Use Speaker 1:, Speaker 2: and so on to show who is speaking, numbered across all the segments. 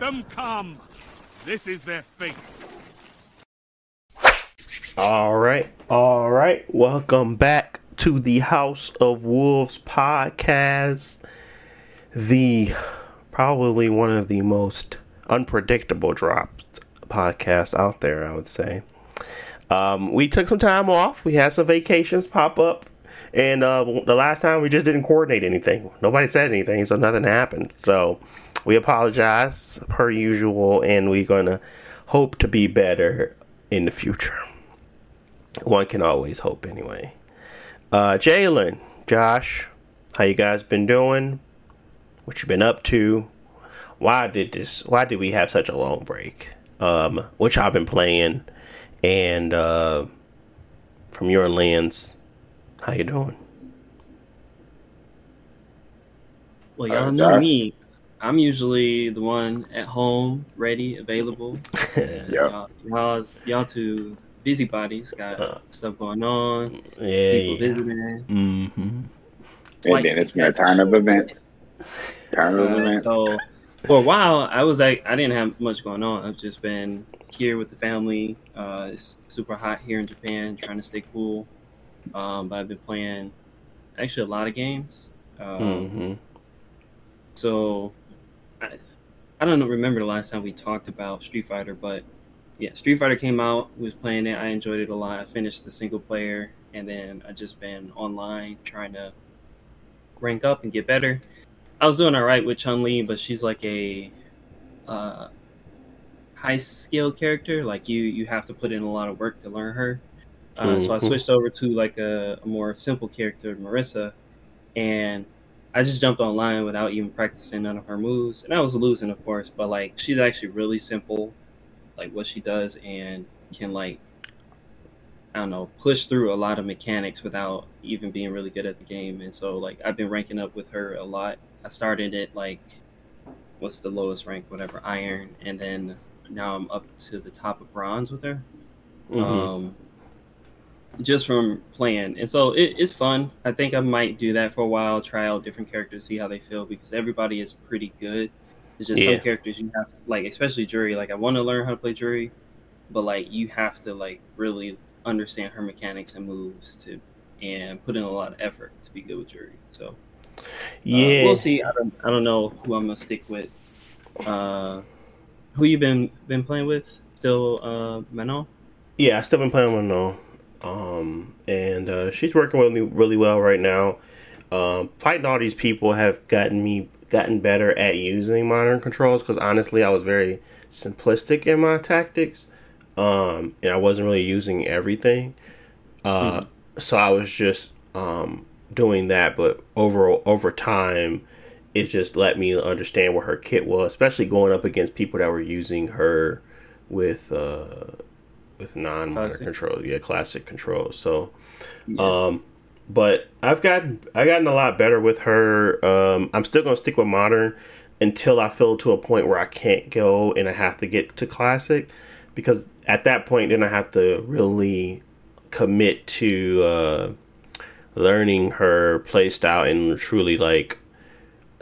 Speaker 1: them come. This is their fate.
Speaker 2: All right, all right. Welcome back to the House of Wolves podcast. The probably one of the most unpredictable drops podcast out there, I would say. Um, we took some time off. We had some vacations pop up. And uh, the last time we just didn't coordinate anything. Nobody said anything, so nothing happened. So we apologize per usual, and we're going to hope to be better in the future. One can always hope, anyway. Uh, Jalen, Josh, how you guys been doing? What you been up to? Why did this? Why did we have such a long break? Um, which I've been playing, and uh, from your lens, how you doing?
Speaker 3: Well, y'all know me. I'm usually the one at home, ready, available.
Speaker 4: Yeah.
Speaker 3: Y'all, y'all, y'all two busybodies got
Speaker 2: Uh,
Speaker 3: stuff going on.
Speaker 2: Yeah,
Speaker 3: people
Speaker 2: yeah.
Speaker 3: visiting.
Speaker 2: Mm-hmm.
Speaker 4: And then it's
Speaker 3: a year.
Speaker 4: my turn of events. Turn of
Speaker 3: Uh,
Speaker 4: events.
Speaker 3: so for a while, I was like, I didn't have much going on. I've just been here with the family. Uh, it's super hot here in Japan, trying to stay cool. Um, but I've been playing actually a lot of games. Um,
Speaker 2: Mm-hmm.
Speaker 3: So I, I don't know, remember the last time we talked about Street Fighter, but yeah, Street Fighter came out. We was playing it. I enjoyed it a lot. I finished the single player, and then I just been online trying to rank up and get better. I was doing all right with Chun Li, but she's like a uh, high skill character. Like you, you have to put in a lot of work to learn her. Uh, So I
Speaker 2: Mhm.
Speaker 3: switched over to like a, a more simple character, Marisa, and I just jumped online without even practicing none of her moves, and I was losing, of course. But like, she's actually really simple, like what she does, and can like, I don't know, push through a lot of mechanics without even being really good at the game. And so like, I've been ranking up with her a lot. I started at like, what's the lowest rank, whatever, iron, and then now I'm up to the top of bronze with her
Speaker 2: Mm-hmm.
Speaker 3: um, just from playing. And so it, it's fun. I think I might do that for a while, try out different characters, see how they feel because everybody is pretty good. It's just
Speaker 2: Yeah.
Speaker 3: some characters you have to, like, especially Juri. Like, I want to learn how to play Juri, but like, you have to like really understand her mechanics and moves to, and put in a lot of effort to be good with Juri. So uh,
Speaker 2: yeah.
Speaker 3: we'll see. I don't, I don't know who I'm gonna stick with. Uh, who you been been playing with? Still, uh, Manon.
Speaker 2: Yeah, I still been playing with No. Um, and uh, she's working with me really well right now. Um, fighting all these people have gotten me gotten better at using modern controls because honestly, I was very simplistic in my tactics, um, and I wasn't really using everything. Uh, So I was just um, doing that, but over over time, it just let me understand what her kit was, especially going up against people that were using her with uh, with non modern
Speaker 3: Classic.
Speaker 2: controls, yeah, classic controls. So, um, but I've gotten I gotten a lot better with her. Um, I'm still gonna stick with modern until I feel to a point where I can't go and I have to get to classic, because at that point then I have to really commit to uh, learning her playstyle and truly like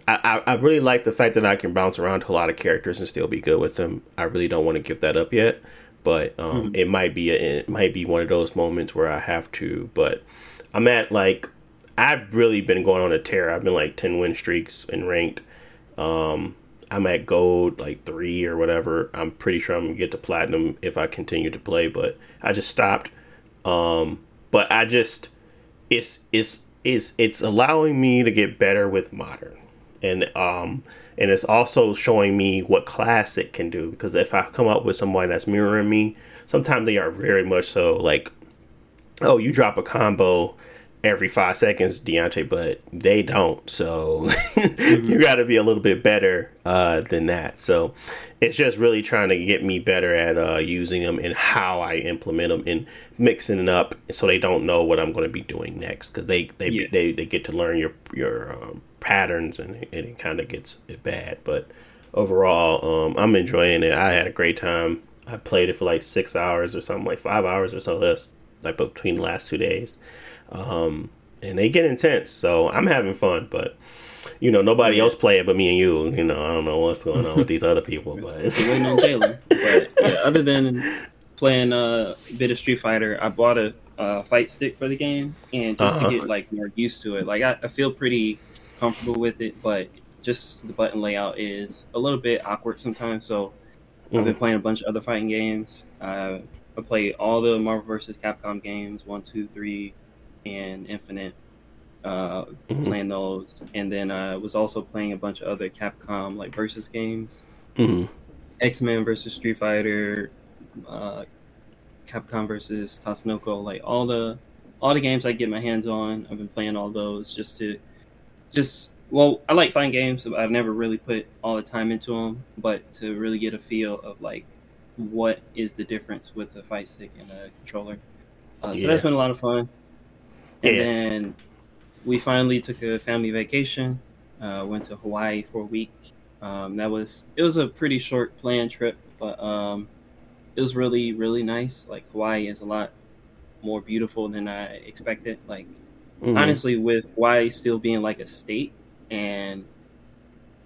Speaker 2: I, I I really like the fact that I can bounce around to a lot of characters and still be good with them. I really don't want to give that up yet, but um, it might be a, it might be one of those moments where I have to. But I'm at like I've really been going on a tear. I've been like ten win streaks and ranked. Um, I'm at gold like three or whatever. I'm pretty sure I'm gonna get to platinum if I continue to play, but I just stopped. Um, but I just it's it's it's it's allowing me to get better with modern and um and it's also showing me what classic can do because if i come up with someone that's mirroring me sometimes they are very much so like oh you drop a combo every five seconds Deontay, but they don't. So you got to be a little bit better uh than that. So it's just really trying to get me better at uh using them and how i implement them and mixing it up so they don't know what i'm going to be doing next. Because they they,
Speaker 3: Yeah.
Speaker 2: they they get to learn your your um, patterns and, and it kind of gets bad. But overall um i'm enjoying it. I had a great time. I played it for like six hours or something like five hours or so. That's like between the last two days um and they get intense so i'm having fun but you know, nobody else play it but me and you. You know, I don't know what's going on with these other people, but
Speaker 3: waiting on Jalen. But yeah, other than playing uh, a bit of Street Fighter, I bought a, a fight stick for the game, and just
Speaker 2: Uh-huh.
Speaker 3: to get like more used to it. Like I, I feel pretty comfortable with it, but just the button layout is a little bit awkward sometimes. So I've been
Speaker 2: Mhm.
Speaker 3: playing a bunch of other fighting games. Uh, I play all the Marvel vs. Capcom games, one, two, three, and Infinite. Uh,
Speaker 2: Mhm.
Speaker 3: Playing those, and then I was also playing a bunch of other Capcom like versus games.
Speaker 2: Mhm.
Speaker 3: X Men versus Street Fighter, uh, Capcom versus Tatsunoko, like all the all the games I get my hands on. I've been playing all those just to just well, I like fighting games. But I've never really put all the time into them, but to really get a feel of like what is the difference with a fight stick and a controller. Uh, so
Speaker 2: Yeah.
Speaker 3: that's been a lot of fun. And
Speaker 2: Yeah.
Speaker 3: then we finally took a family vacation. Uh, went to Hawaii for a week. Um, that was it was a pretty short planned trip, but um, it was really really nice. Like Hawaii is a lot more beautiful than I expected. Like
Speaker 2: Mhm.
Speaker 3: honestly, with Hawaii still being like a state, and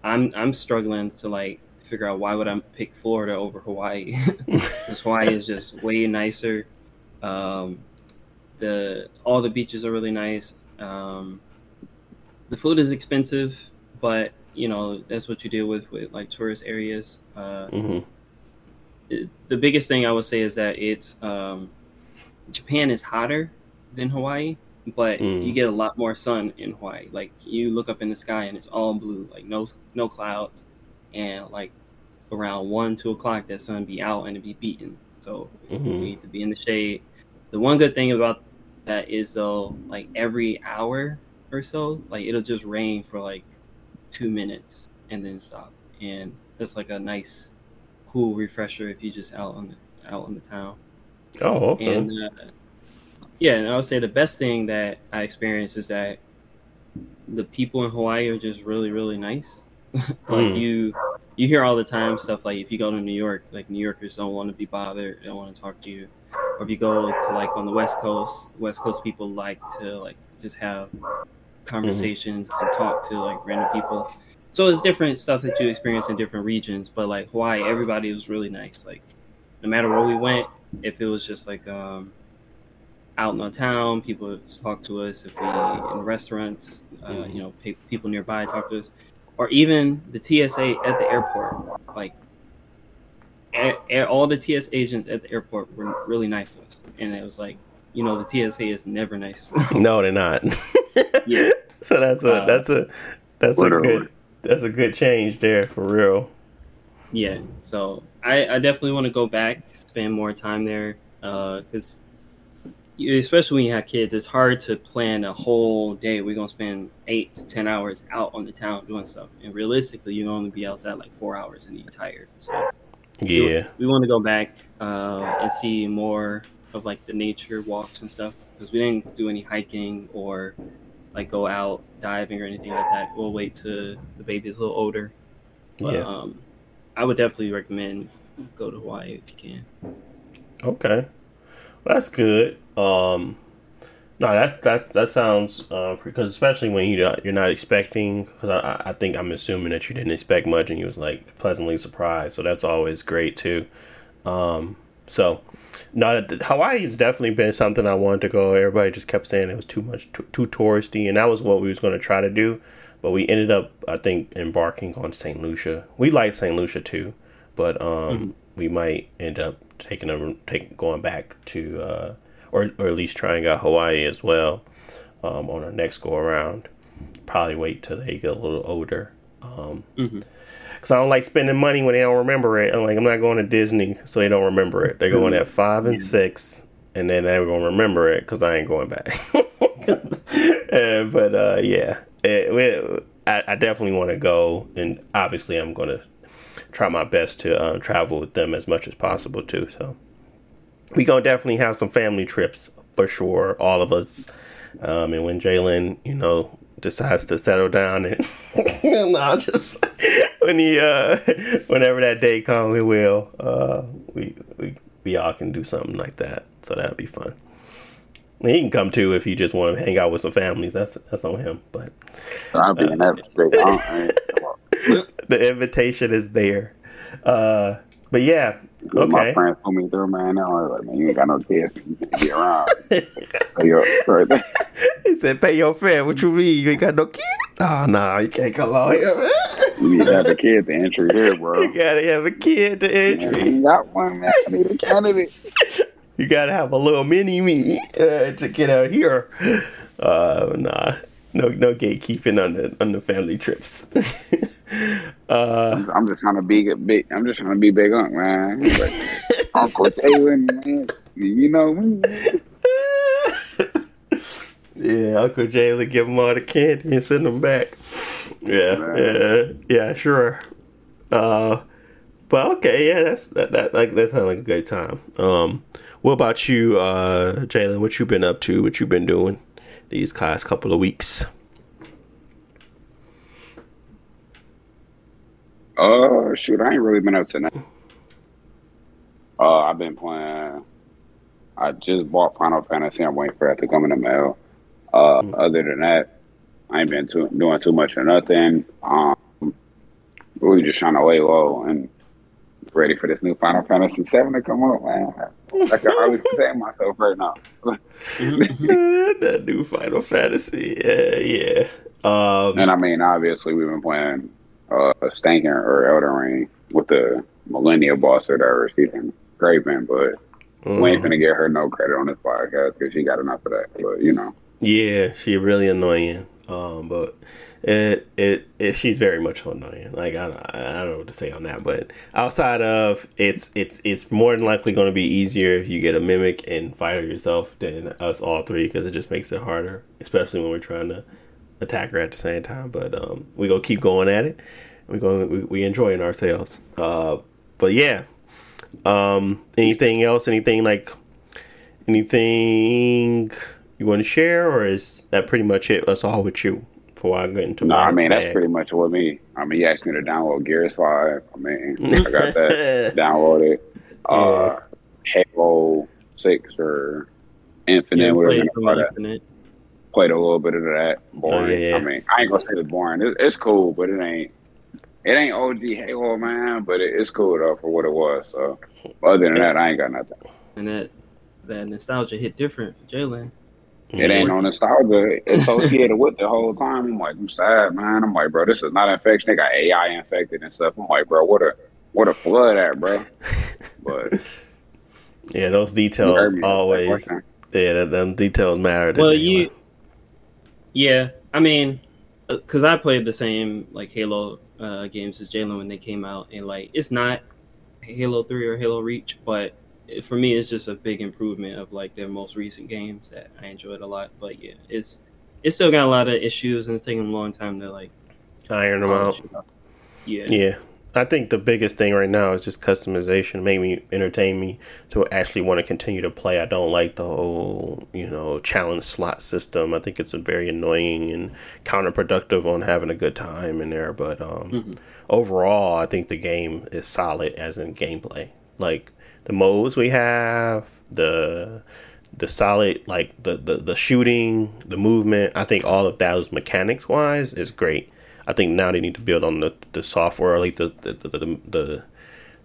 Speaker 3: I'm I'm struggling to like figure out why would I pick Florida over Hawaii because Hawaii is just way nicer. Um, the all the beaches are really nice. Um, the food is expensive, but you know that's what you deal with with like tourist areas. Uh,
Speaker 2: Mhm.
Speaker 3: it- the biggest thing I would say is that it's um, Japan is hotter than Hawaii, but
Speaker 2: Mm.
Speaker 3: you get a lot more sun in Hawaii. Like you look up in the sky and it's all blue, like no no clouds, and like around one two o'clock that sun be out and it be beaten. So you
Speaker 2: Mhm.
Speaker 3: need to be in the shade. The one good thing about that is though, like every hour or so, like it'll just rain for like two minutes and then stop, and that's like a nice, cool refresher if you just out on the out on the town.
Speaker 2: Oh, okay.
Speaker 3: And uh, yeah, and I would say the best thing that I experienced is that the people in Hawaii are just really, really nice. like
Speaker 2: Mm.
Speaker 3: you, you hear all the time stuff like if you go to New York, like New Yorkers don't want to be bothered, they don't want to talk to you. Or if you go to like on the West Coast, West Coast people like to like just have conversations and talk to like random people. So it's different stuff that you experience in different regions. But like Hawaii, everybody was really nice. Like no matter where we went, if it was just like um, out in the town, people would talk to us. If we in restaurants, uh,
Speaker 2: Mhm.
Speaker 3: you know, pe- people nearby talk to us, or even the TSA at the airport. Like a- a- all the TSA agents at the airport were really nice to us, and it was like, you know, the TSA is never nice.
Speaker 2: no, they're not.
Speaker 3: Yeah.
Speaker 2: So that's a
Speaker 3: Uh,
Speaker 2: that's a that's a
Speaker 4: literally.
Speaker 2: good that's a good change there for real.
Speaker 3: Yeah, so I, I definitely want to go back, spend more time there, because especially when you have kids, it's hard to plan a whole day. We're gonna spend eight to ten hours out on the town doing stuff, and realistically, you only be outside like four hours and you're tired. So we-
Speaker 2: Yeah.
Speaker 3: we, want to go back uh, and see more of like the nature walks and stuff because we didn't do any hiking or like go out diving or anything like that. We'll wait till the baby's a little older. But,
Speaker 2: Yeah.
Speaker 3: um, I would definitely recommend go to Hawaii if you can.
Speaker 2: Okay. Well, that's good. Um no, that that that sounds uh, because especially when you you're not expecting. Because I, I think I'm assuming that you didn't expect much, and you was like pleasantly surprised. So that's always great too. Um, so no, Hawaii has definitely been something I wanted to go. Everybody just kept saying it was too much, too, too touristy, and that was what we was going to try to do. But we ended up, I think, embarking on Saint Lucia. We like Saint Lucia too, but um, we might end up taking a take going back to, uh, or or at least trying out Hawaii as well um, on our next go around. Probably wait till they get a little older. Um,
Speaker 3: Mhm.
Speaker 2: Cause I don't like spending money when they don't remember it. I'm like, I'm not going to Disney, so they don't remember it. They're going at five and six, and then they're gonna remember it because I ain't going back. Uh, but uh, yeah, it, we, I, I definitely want to go, and obviously I'm gonna try my best to um, travel with them as much as possible too. So we gonna definitely have some family trips for sure, all of us. Um, and when Jalen, you know, decides to settle down and no, just when he uh whenever that day comes, we will. Uh, we we we all can do something like that, so that'd be fun. He can come too if he just want to hang out with some families. That's that's on him. But
Speaker 4: I'll be in that.
Speaker 2: The invitation is there. Uh, but yeah,
Speaker 4: My friends put me through, man. I was like, man, you ain't got no kids. You can't be around. you're right
Speaker 2: he said, "Pay your fare." What you mean? You ain't got no kids? Oh no, you can't come out here, man.
Speaker 4: You need to have a kid to entry here, bro.
Speaker 2: You gotta have a kid to
Speaker 4: Man,
Speaker 2: entry.
Speaker 4: you got one, man. I need a candidate.
Speaker 2: You gotta have a little mini me uh, to get out here. Uh, nah, no, no gatekeeping on the on the family trips. Uh,
Speaker 4: I'm, I'm just trying to be big. I'm just trying to be big unk, man. Like, Uncle Taylor, man. You know me.
Speaker 2: yeah, Uncle Jalen give them all the candy and send them back. Yeah, yeah, yeah, sure. Uh, but okay, yeah, that's that that like that sounds like a good time. Um, what about you, uh, Jalen? What you been up to? What you been doing these last couple of weeks?
Speaker 4: Oh shoot, I ain't really been up to nothing. Uh, I've been playing. I just bought Final Fantasy. I'm waiting for it to come in the mail. Uh, other than that, I ain't been too, doing too much or nothing. Um, really just trying to lay low and ready for this new Final Fantasy Seven to come out, man. I can hardly contain myself right now.
Speaker 2: that new Final Fantasy, yeah, yeah. Um,
Speaker 4: And I mean, obviously, we've been playing uh, Stankin or Elden Ring with the Malenia boss or whatever, Stephen Graven, but we ain't gonna get her no credit on this podcast because she got enough of that. But, you know,
Speaker 2: yeah, she really annoying. Um, but it, it it she's very much annoying. Like I don't, I don't know what to say on that. But outside of it's it's it's more than likely going to be easier if you get a mimic and fight her yourself than us all three because it just makes it harder, especially when we're trying to attack her at the same time. But um, we gonna keep going at it. We going we, we enjoying ourselves. Uh, but yeah. Um, anything else? Anything like anything you want to share, or is that pretty much it? That's all with you. Before I get into
Speaker 4: no,
Speaker 2: my
Speaker 4: I mean, that's pretty much what me. I mean, you asked me to download Gears 5. I mean, I got that downloaded. Uh, Halo 6 or Infinite,
Speaker 3: Yeah,
Speaker 4: whatever
Speaker 3: play
Speaker 4: you
Speaker 3: some
Speaker 4: call that.
Speaker 3: Infinite.
Speaker 4: Played a little bit of that. Oh, boring.
Speaker 2: Oh, yeah, yeah.
Speaker 4: I mean, I ain't gonna say it's boring. It, it's cool, but it ain't. It ain't OG Halo, man, but it, it's cool though for what it was. So, other than that, I ain't got nothing.
Speaker 3: And that that nostalgia hit different for Jalen.
Speaker 4: It ain't no nostalgia associated with the whole time. I'm like, I'm sad, man. I'm like, bro, this is not infection. They got AI infected and stuff. I'm like, bro, what a what a flood at, bro. But
Speaker 2: Yeah, those details always. Yeah, them details matter.
Speaker 3: Well, you, yeah, I mean, because I played the same like Halo uh, games as Jalen when they came out, and like it's not Halo Three or Halo Reach, but it- for me, it's just a big improvement of like their most recent games that I enjoyed a lot. But yeah, it's it's still got a lot of issues, and it's taking a long time to like
Speaker 2: iron them out.
Speaker 3: polish it up. Yeah,
Speaker 2: Yeah. I think the biggest thing right now is just customization. Make me entertain me to actually want to continue to play. I don't like the whole, you know, challenge slot system. I think it's a very annoying and counterproductive on having a good time in there. But um,
Speaker 3: Mhm.
Speaker 2: overall, I think the game is solid as in gameplay. Like the modes we have, the the solid like the, the the shooting, the movement. I think all of those mechanics wise is great. I think now they need to build on the the software, like the the the, the, the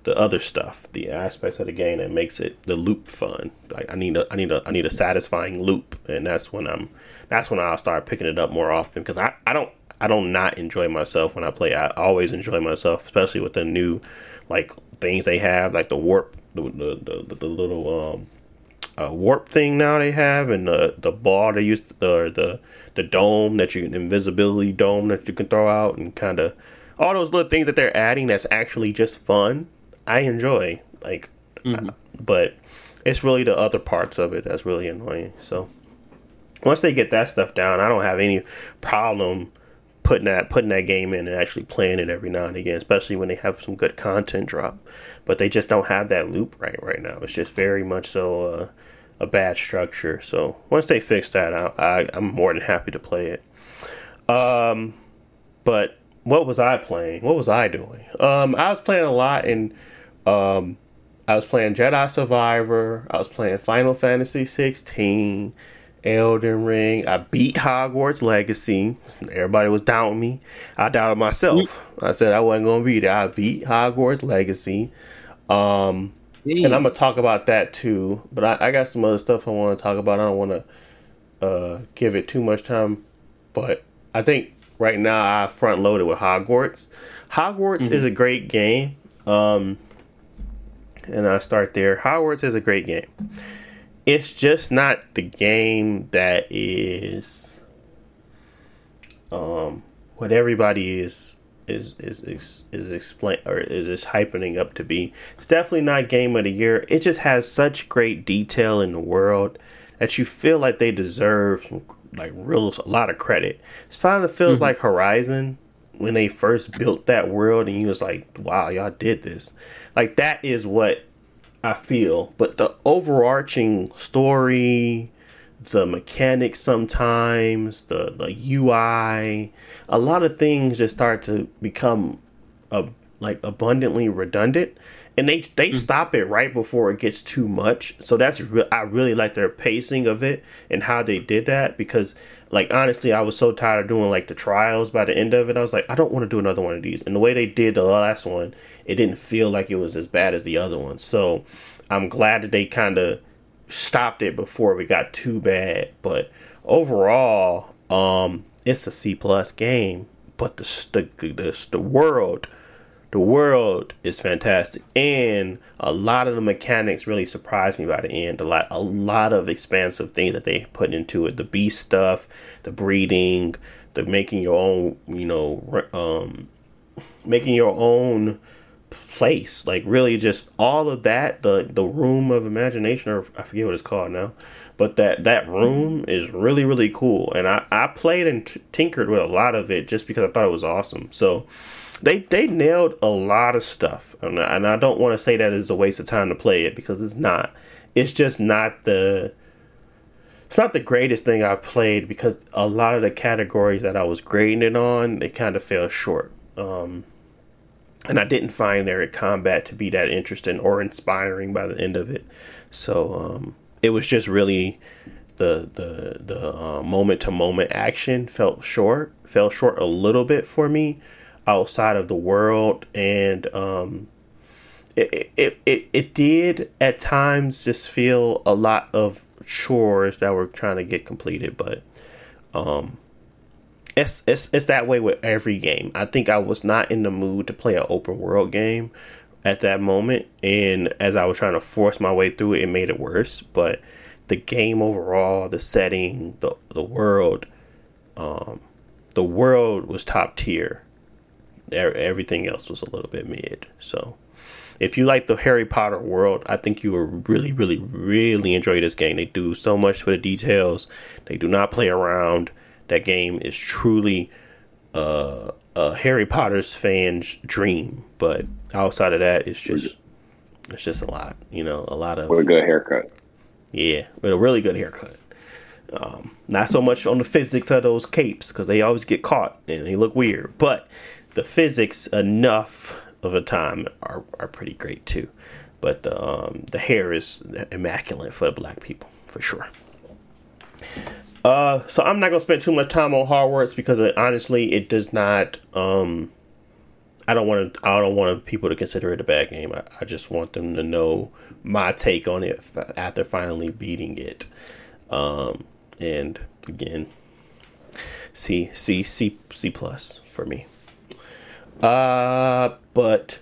Speaker 2: the other stuff, the aspects of the game that makes it the loop fun. Like I need a I need a I need a satisfying loop, and that's when I'm that's when I'll start picking it up more often because I I don't I don't not enjoy myself when I play. I always enjoy myself, especially with the new like things they have, like the warp, the the the, the little um uh, warp thing now they have, and the the ball they used, the the the dome that you invisibility dome that you can throw out, and kind of all those little things that they're adding that's actually just fun. I enjoy like,
Speaker 3: Mhm.
Speaker 2: but it's really the other parts of it that's really annoying. So once they get that stuff down, I don't have any problem putting that putting that game in and actually playing it every now and again, especially when they have some good content drop. But they just don't have that loop right right now. It's just very much so uh, a bad structure. So once they fix that I, I'm more than happy to play it. Um, but what was I playing? What was I doing? Um, I was playing a lot in. Um, I was playing Jedi Survivor. I was playing Final Fantasy 16, Elden Ring. I beat Hogwarts Legacy. Everybody was doubting me. I doubted myself. I said I wasn't gonna beat it. I beat Hogwarts Legacy. Um, and I'm gonna talk about that too. But I, I got some other stuff I want to talk about. I don't want to uh, give it too much time. But I think right now I front loaded with Hogwarts. Hogwarts mm-hmm. is a great game. Um, and I start there. Hogwarts is a great game. It's just not the game that is um what everybody is is is is, is explain or is is hyping up to be. It's definitely not game of the year. It just has such great detail in the world that you feel like they deserve some, like real a lot of credit. It's kind of feels mm-hmm. like Horizon when they first built that world and you was like, wow, y'all did this. Like that is what I feel. But the overarching story, the mechanics sometimes, the, the UI, a lot of things just start to become a, like abundantly redundant. And they they mm-hmm. stop it right before it gets too much. So that's re- I really like their pacing of it and how they did that because like honestly I was so tired of doing like the trials by the end of it. I was like I don't want to do another one of these. And the way they did the last one, it didn't feel like it was as bad as the other one. So I'm glad that they kind of stopped it before it got too bad. But overall, um, it's a C plus game. But the the the, the world, the world is fantastic, and a lot of the mechanics really surprised me by the end. A lot a lot of expansive things that they put into it. The beast stuff, the breeding, the making your own, you know, um, making your own place. Like really, just all of that. The the room of imagination, or I forget what it's called now, but that that room is really really cool. And I I played and t- tinkered with a lot of it just because I thought it was awesome. So. They, they nailed a lot of stuff, and I, and I don't want to say that is a waste of time to play it because it's not. It's just not the it's not the greatest thing I've played because a lot of the categories that I was grading it on, they kind of fell short. Um, and I didn't find their combat to be that interesting or inspiring by the end of it. So um, it was just really the the the moment to moment action felt short, fell short a little bit for me outside of the world, and um, it, it it it did at times just feel a lot of chores that were trying to get completed, but um, it's, it's it's that way with every game. I think I was not in the mood to play an open world game at that moment, and as I was trying to force my way through it, it made it worse. But the game overall, the setting, the the world, um, the world was top tier. Everything else was a little bit mid. So, if you like the Harry Potter world, I think you will really, really, really enjoy this game. They do so much for the details. They do not play around that game is truly uh, a Harry Potter's fan's dream. But outside of that, it's just it's just a lot. You know, a lot of
Speaker 4: with a good haircut.
Speaker 2: Yeah, with a really good haircut. Um, not so much on the physics of those capes because they always get caught and they look weird. But the physics enough of a time are, are pretty great too. But the um, the hair is immaculate for the black people for sure. Uh, so I'm not gonna spend too much time on Hogwarts because it, honestly, it does not. Um, I don't want to. I don't want people to consider it a bad game. I, I, just want them to know my take on it after finally beating it. Um, and again, C C C C plus for me. Uh, but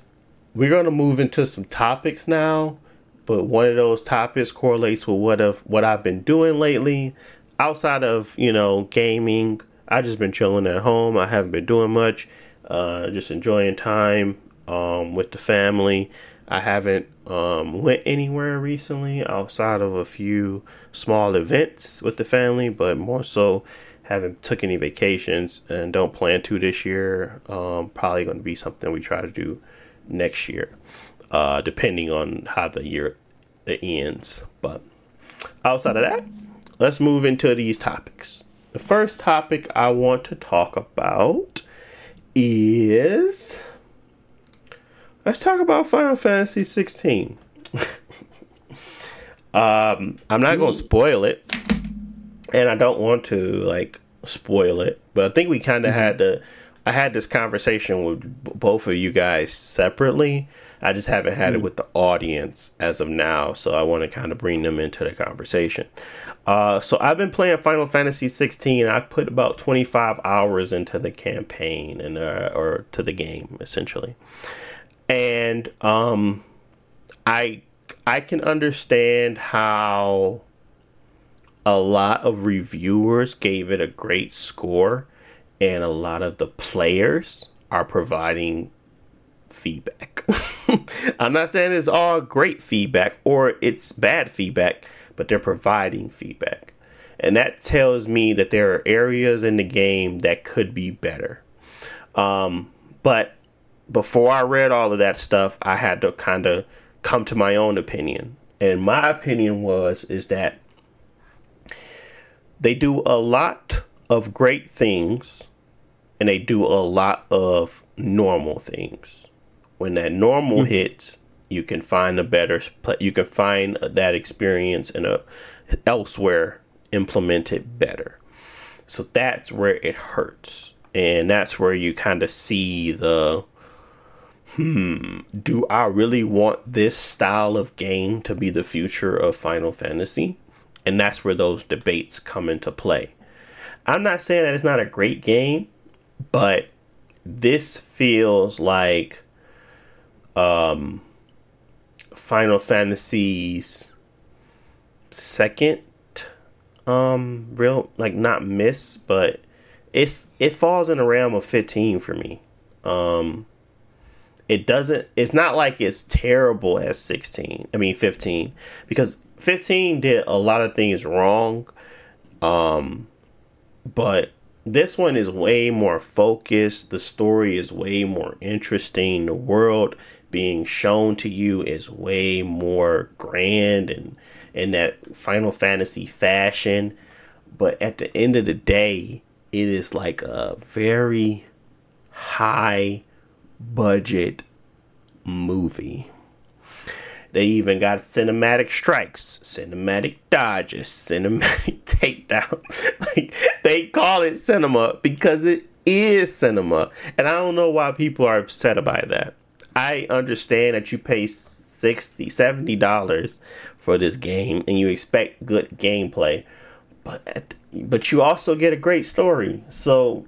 Speaker 2: we're gonna move into some topics now. But one of those topics correlates with what of what I've been doing lately outside of you know gaming, I just been chilling at home. I haven't been doing much. Uh, just enjoying time um, with the family. I haven't um, went anywhere recently outside of a few small events with the family, but more so haven't took any vacations and don't plan to this year. Um, probably going to be something we try to do next year, uh, depending on how the year ends. But outside of that, let's move into these topics. The first topic I want to talk about is let's talk about Final Fantasy 16. um, I'm not going to spoil it. and I don't want to like spoil it, but I think we kind of mm-hmm. had to. I had this conversation with both of you guys separately. I just haven't had mm-hmm. it with the audience as of now, so I want to kind of bring them into the conversation. Uh, so I've been playing Final Fantasy 16. I've put about 25 hours into the campaign and uh, or to the game essentially, and um, I I can understand how a lot of reviewers gave it a great score, and a lot of the players are providing feedback. I'm not saying it's all great feedback or it's bad feedback, but they're providing feedback. And that tells me that there are areas in the game that could be better. Um, but before I read all of that stuff, I had to kind of come to my own opinion. And my opinion was is that they do a lot of great things and they do a lot of normal things. When that normal mm-hmm. hits, you can find a better you can find that experience in a elsewhere implemented better. So that's where it hurts. And that's where you kind of see the hmm, do I really want this style of game to be the future of Final Fantasy? And that's where those debates come into play. I'm not saying that it's not a great game, but this feels like um, Final Fantasy's second um real like not miss, but it's it falls in the realm of 15 for me. Um it doesn't it's not like it's terrible as 16. I mean 15 because 15 did a lot of things wrong. Um, but this one is way more focused. The story is way more interesting. The world being shown to you is way more grand and in that Final Fantasy fashion. But at the end of the day, it is like a very high budget movie. They even got cinematic strikes, cinematic dodges, cinematic takedown. like they call it cinema because it is cinema. And I don't know why people are upset about that. I understand that you pay 60 70 dollars for this game and you expect good gameplay but but you also get a great story so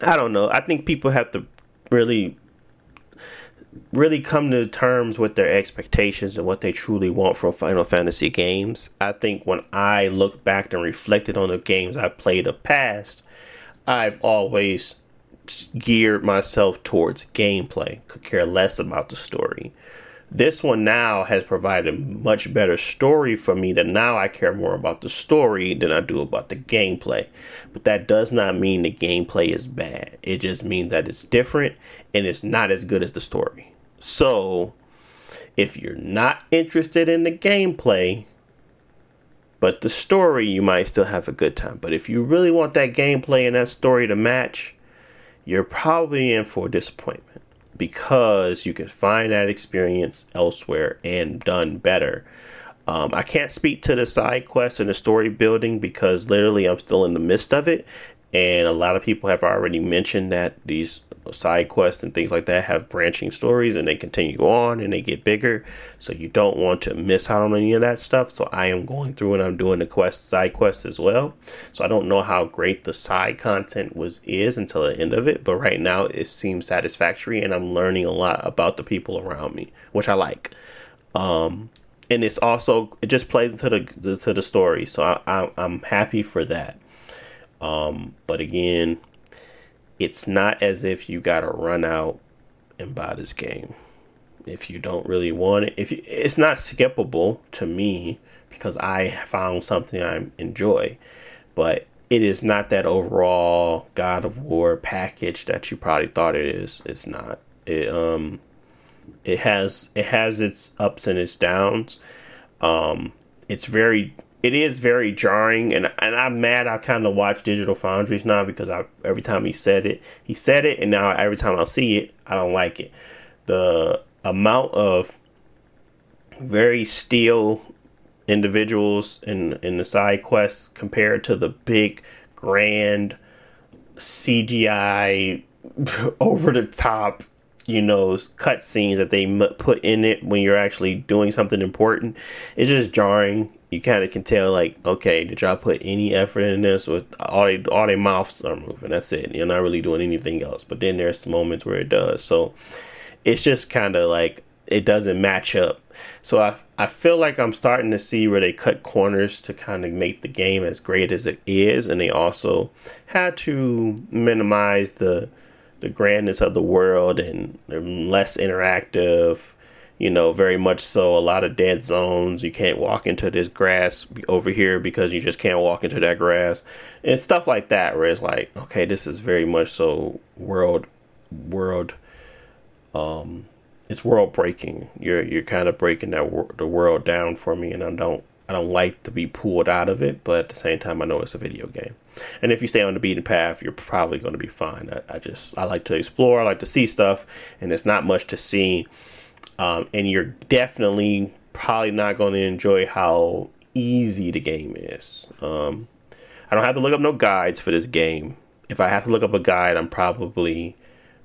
Speaker 2: i don't know i think people have to really really come to terms with their expectations and what they truly want from Final Fantasy games. I think when I look back and reflected on the games I played of past, I've always geared myself towards gameplay, could care less about the story. This one now has provided much better story for me that now I care more about the story than I do about the gameplay. But that does not mean the gameplay is bad. It just means that it's different and it's not as good as the story. So, if you're not interested in the gameplay, but the story, you might still have a good time. But if you really want that gameplay and that story to match, you're probably in for disappointment because you can find that experience elsewhere and done better. Um, I can't speak to the side quests and the story building because literally I'm still in the midst of it. And a lot of people have already mentioned that these side quests and things like that have branching stories and they continue on and they get bigger. So you don't want to miss out on any of that stuff. So I am going through and I'm doing the quest side quests as well. So I don't know how great the side content was is until the end of it, but right now it seems satisfactory and I'm learning a lot about the people around me, which I like. Um, and it's also it just plays into the, to the story, so I, I, I'm happy for that. Um, but again, it's not as if you got to run out and buy this game if you don't really want it. If you, it's not skippable to me because I found something I enjoy, but it is not that overall God of War package that you probably thought it is. It's not. It um it has it has its ups and its downs. Um it's very it is very jarring, and and I'm mad. I kind of watch Digital Foundry's now because I every time he said it, he said it, and now every time I see it, I don't like it. The amount of very steel individuals in in the side quests compared to the big grand CGI over the top you know cutscenes that they put in it when you're actually doing something important it's just jarring you kind of can tell like okay did y'all put any effort in this with all they all their mouths are moving that's it you're not really doing anything else. But then there's moments where it does. So it's just kind of like it doesn't match up. So I, I feel like i'm starting to see where they cut corners to kind of make the game as great as it is. And they also had to minimize the the grandness of the world and they're less interactive you know very much so a lot of dead zones you can't walk into this grass over here because you just can't walk into that grass and stuff like that where it's like okay this is very much so world world um it's world breaking you're you're kind of breaking that wor- the world down for me and I don't I don't like to be pulled out of it, but at the same time, I know it's a video game. And if you stay on the beaten path, you're probably going to be fine. I, I just I like to explore, I like to see stuff, and it's not much to see. Um, and you're definitely probably not going to enjoy how easy the game is. Um, I don't have to look up no guides for this game. If I have to look up a guide, I'm probably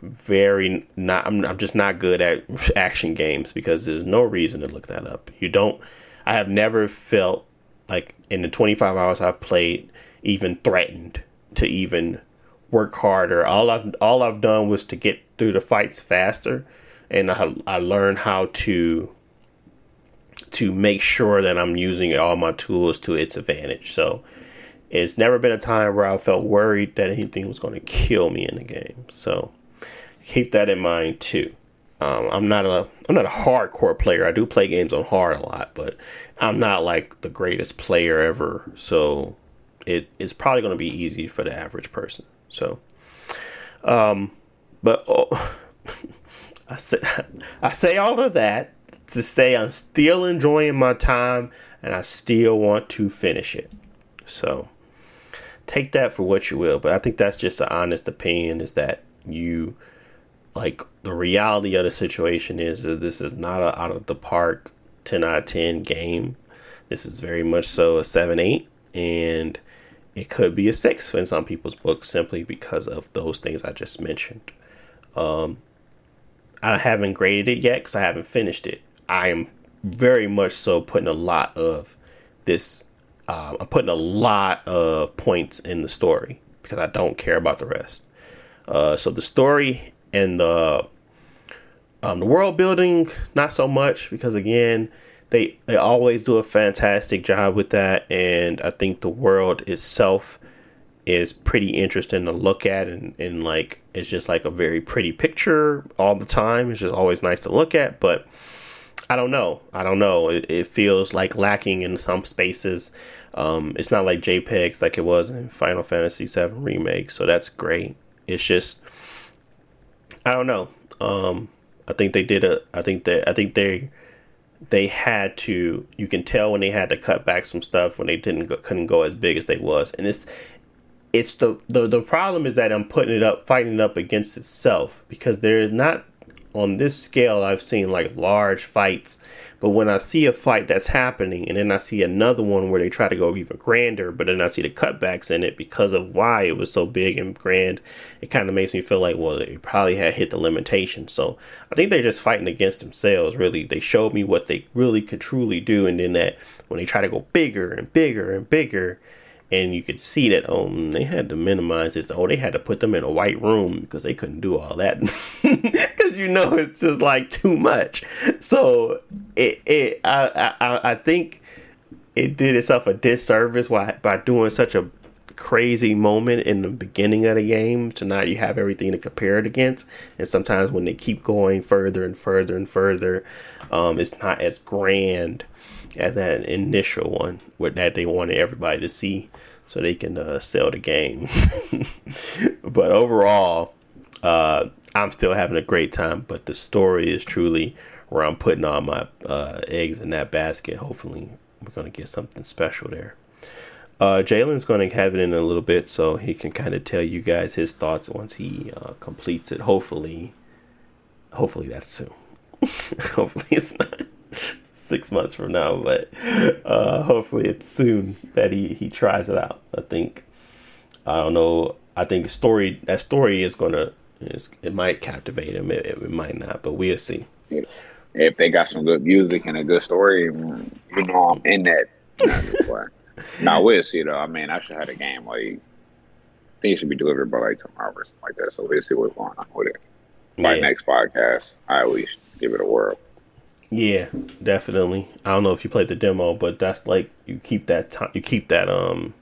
Speaker 2: very not. I'm, I'm just not good at action games because there's no reason to look that up. You don't I have never felt like in the 25 hours I've played even threatened to even work harder. All I've all I've done was to get through the fights faster, and I I learned how to to make sure that I'm using all my tools to its advantage. So it's never been a time where I felt worried that anything was going to kill me in the game. So keep that in mind too. Um, I'm not a I'm not a hardcore player. I do play games on hard a lot, but I'm not like the greatest player ever. So it it's probably going to be easy for the average person. So, um, but oh, I say I say all of that to say I'm still enjoying my time and I still want to finish it. So take that for what you will. But I think that's just an honest opinion. Is that you like the reality of the situation is that this is not a out of the park 10 out of 10 game. This is very much so a 7 8, and it could be a 6 in some people's books simply because of those things I just mentioned. Um, I haven't graded it yet because I haven't finished it. I am very much so putting a lot of this, uh, I'm putting a lot of points in the story because I don't care about the rest. Uh, so the story and the um, the world building not so much because again they they always do a fantastic job with that and I think the world itself is pretty interesting to look at and, and like it's just like a very pretty picture all the time it's just always nice to look at but I don't know I don't know it, it feels like lacking in some spaces um, it's not like JPEGs like it was in Final Fantasy VII remake so that's great it's just I don't know. Um, I think they did a. I think that I think they they had to. You can tell when they had to cut back some stuff when they didn't go, couldn't go as big as they was, and it's it's the the the problem is that I'm putting it up, fighting it up against itself because there is not on this scale I've seen like large fights, but when I see a fight that's happening and then I see another one where they try to go even grander, but then I see the cutbacks in it because of why it was so big and grand, it kind of makes me feel like well they probably had hit the limitation. So I think they're just fighting against themselves. Really, they showed me what they really could truly do, and then that when they try to go bigger and bigger and bigger and you could see that oh they had to minimize this. Oh they had to put them in a white room because they couldn't do all that. Because you know it's just like too much. So it, it I, I i think it did itself a disservice by, by doing such a crazy moment in the beginning of the game to not you have everything to compare it against. And sometimes when they keep going further and further and further um, it's not as grand as that initial one with that they wanted everybody to see so they can uh, sell the game. but overall, uh, I'm still having a great time. But the story is truly where I'm putting all my uh, eggs in that basket. Hopefully, we're gonna get something special there. Uh, Jalen's going to have it in a little bit, so he can kind of tell you guys his thoughts once he uh, completes it. Hopefully, hopefully that's soon. hopefully it's not six months from now, but uh, hopefully it's soon that he he tries it out. I think I don't know. I think the story that story is gonna is it might captivate him. It, it might not, but we'll see.
Speaker 4: If they got some good music and a good story, you know I'm in that. now we'll see though. I mean, I should have a game like it should be delivered by like tomorrow or something like that. So we'll see what's going on with it. My yeah. next podcast, I at least give it a whirl.
Speaker 2: Yeah, definitely. I don't know if you played the demo, but that's like you keep that time. You keep that um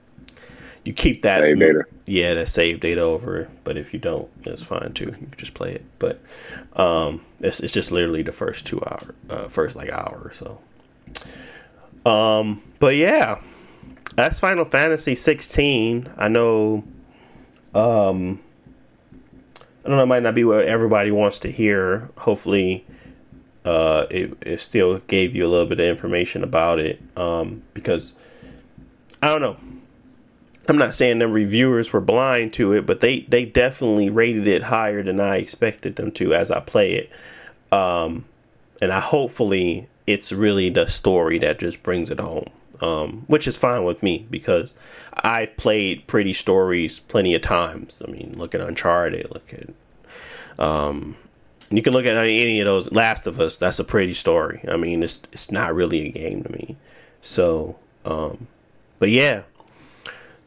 Speaker 2: you keep that
Speaker 4: save data.
Speaker 2: Yeah, that save data over. But if you don't, it's fine too. You can just play it. But um, it's it's just literally the first two hour, uh, first like hour or so. Um, but yeah, that's Final Fantasy 16. I know. Um, I don't know. It might not be what everybody wants to hear. Hopefully, uh, it it still gave you a little bit of information about it. Um, because I don't know I'm not saying the reviewers were blind to it, but they they definitely rated it higher than I expected them to as I play it. Um, and I hopefully it's really the story that just brings it home. Um, which is fine with me because I've played pretty stories plenty of times. I mean, look at Uncharted, look at um, you can look at any of those. Last of Us, that's a pretty story. I mean, it's it's not really a game to me. So, um, but yeah,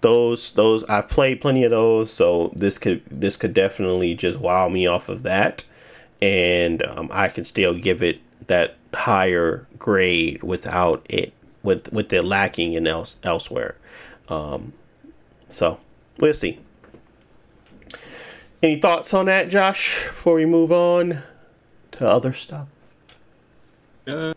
Speaker 2: those those I've played plenty of those, so this could this could definitely just wow me off of that, and um, I can still give it that higher grade without it with with the lacking in else elsewhere. Um, so we'll see. Any thoughts on that, Josh? Before we move on to other stuff.
Speaker 3: Uh,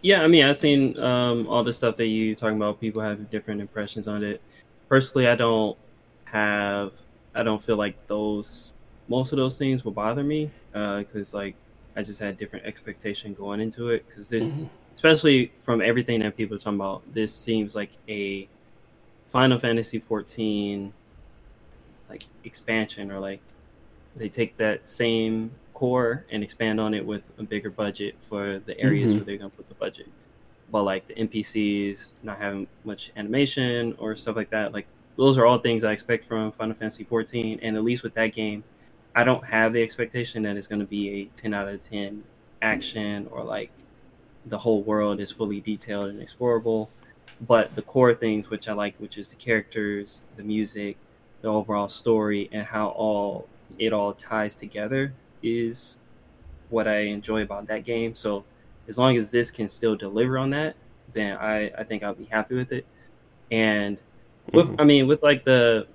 Speaker 3: yeah, I mean, I've seen um, all the stuff that you talking about. People have different impressions on it personally, I don't have, I don't feel like those, most of those things will bother me because uh, like I just had different expectation going into it because this, mm-hmm. especially from everything that people are talking about, this seems like a Final Fantasy 14 like expansion or like they take that same core and expand on it with a bigger budget for the areas mm-hmm. where they're gonna put the budget but like the NPCs not having much animation or stuff like that. Like those are all things I expect from Final Fantasy 14, and at least with that game, I don't have the expectation that it's going to be a 10 out of 10 action or like the whole world is fully detailed and explorable. But the core things, which I like, which is the characters, the music, the overall story, and how all it all ties together, is what I enjoy about that game. So as long as this can still deliver on that, then I, I think I'll be happy with it. And with, mm-hmm. I mean, with like the,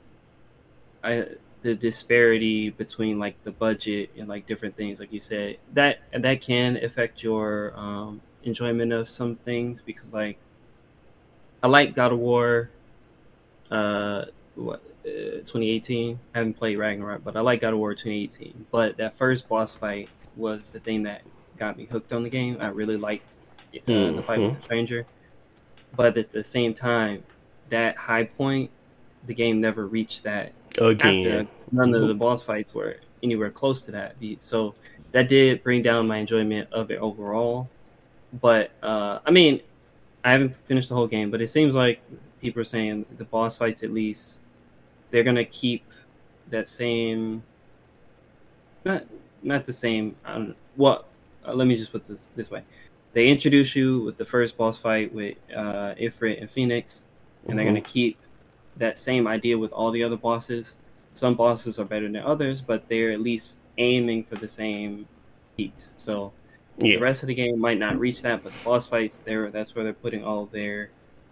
Speaker 3: I, the disparity between like the budget and like different things, like you said, that that can affect your um, enjoyment of some things because like I like God of War, uh, what 2018. I haven't played Ragnarok, but I like God of War 2018. But that first boss fight was the thing that got me hooked on the game. I really liked uh, mm-hmm. the fight with the stranger, but at the same time, that high point, the game never reached that.
Speaker 2: Again,
Speaker 3: none of the boss fights were anywhere close to that beat. So that did bring down my enjoyment of it overall. But uh, I mean, I haven't finished the whole game, but it seems like people are saying the boss fights at least they're gonna keep that same not not the same um, what uh, let me just put this this way: they introduce you with the first boss fight with uh, Ifrit and Phoenix, and mm-hmm. they're gonna keep that same idea with all the other bosses. Some bosses are better than others, but they're at least aiming for the same peaks. So yeah. the rest of the game might not reach that, but the boss fights, there that's where they're putting all their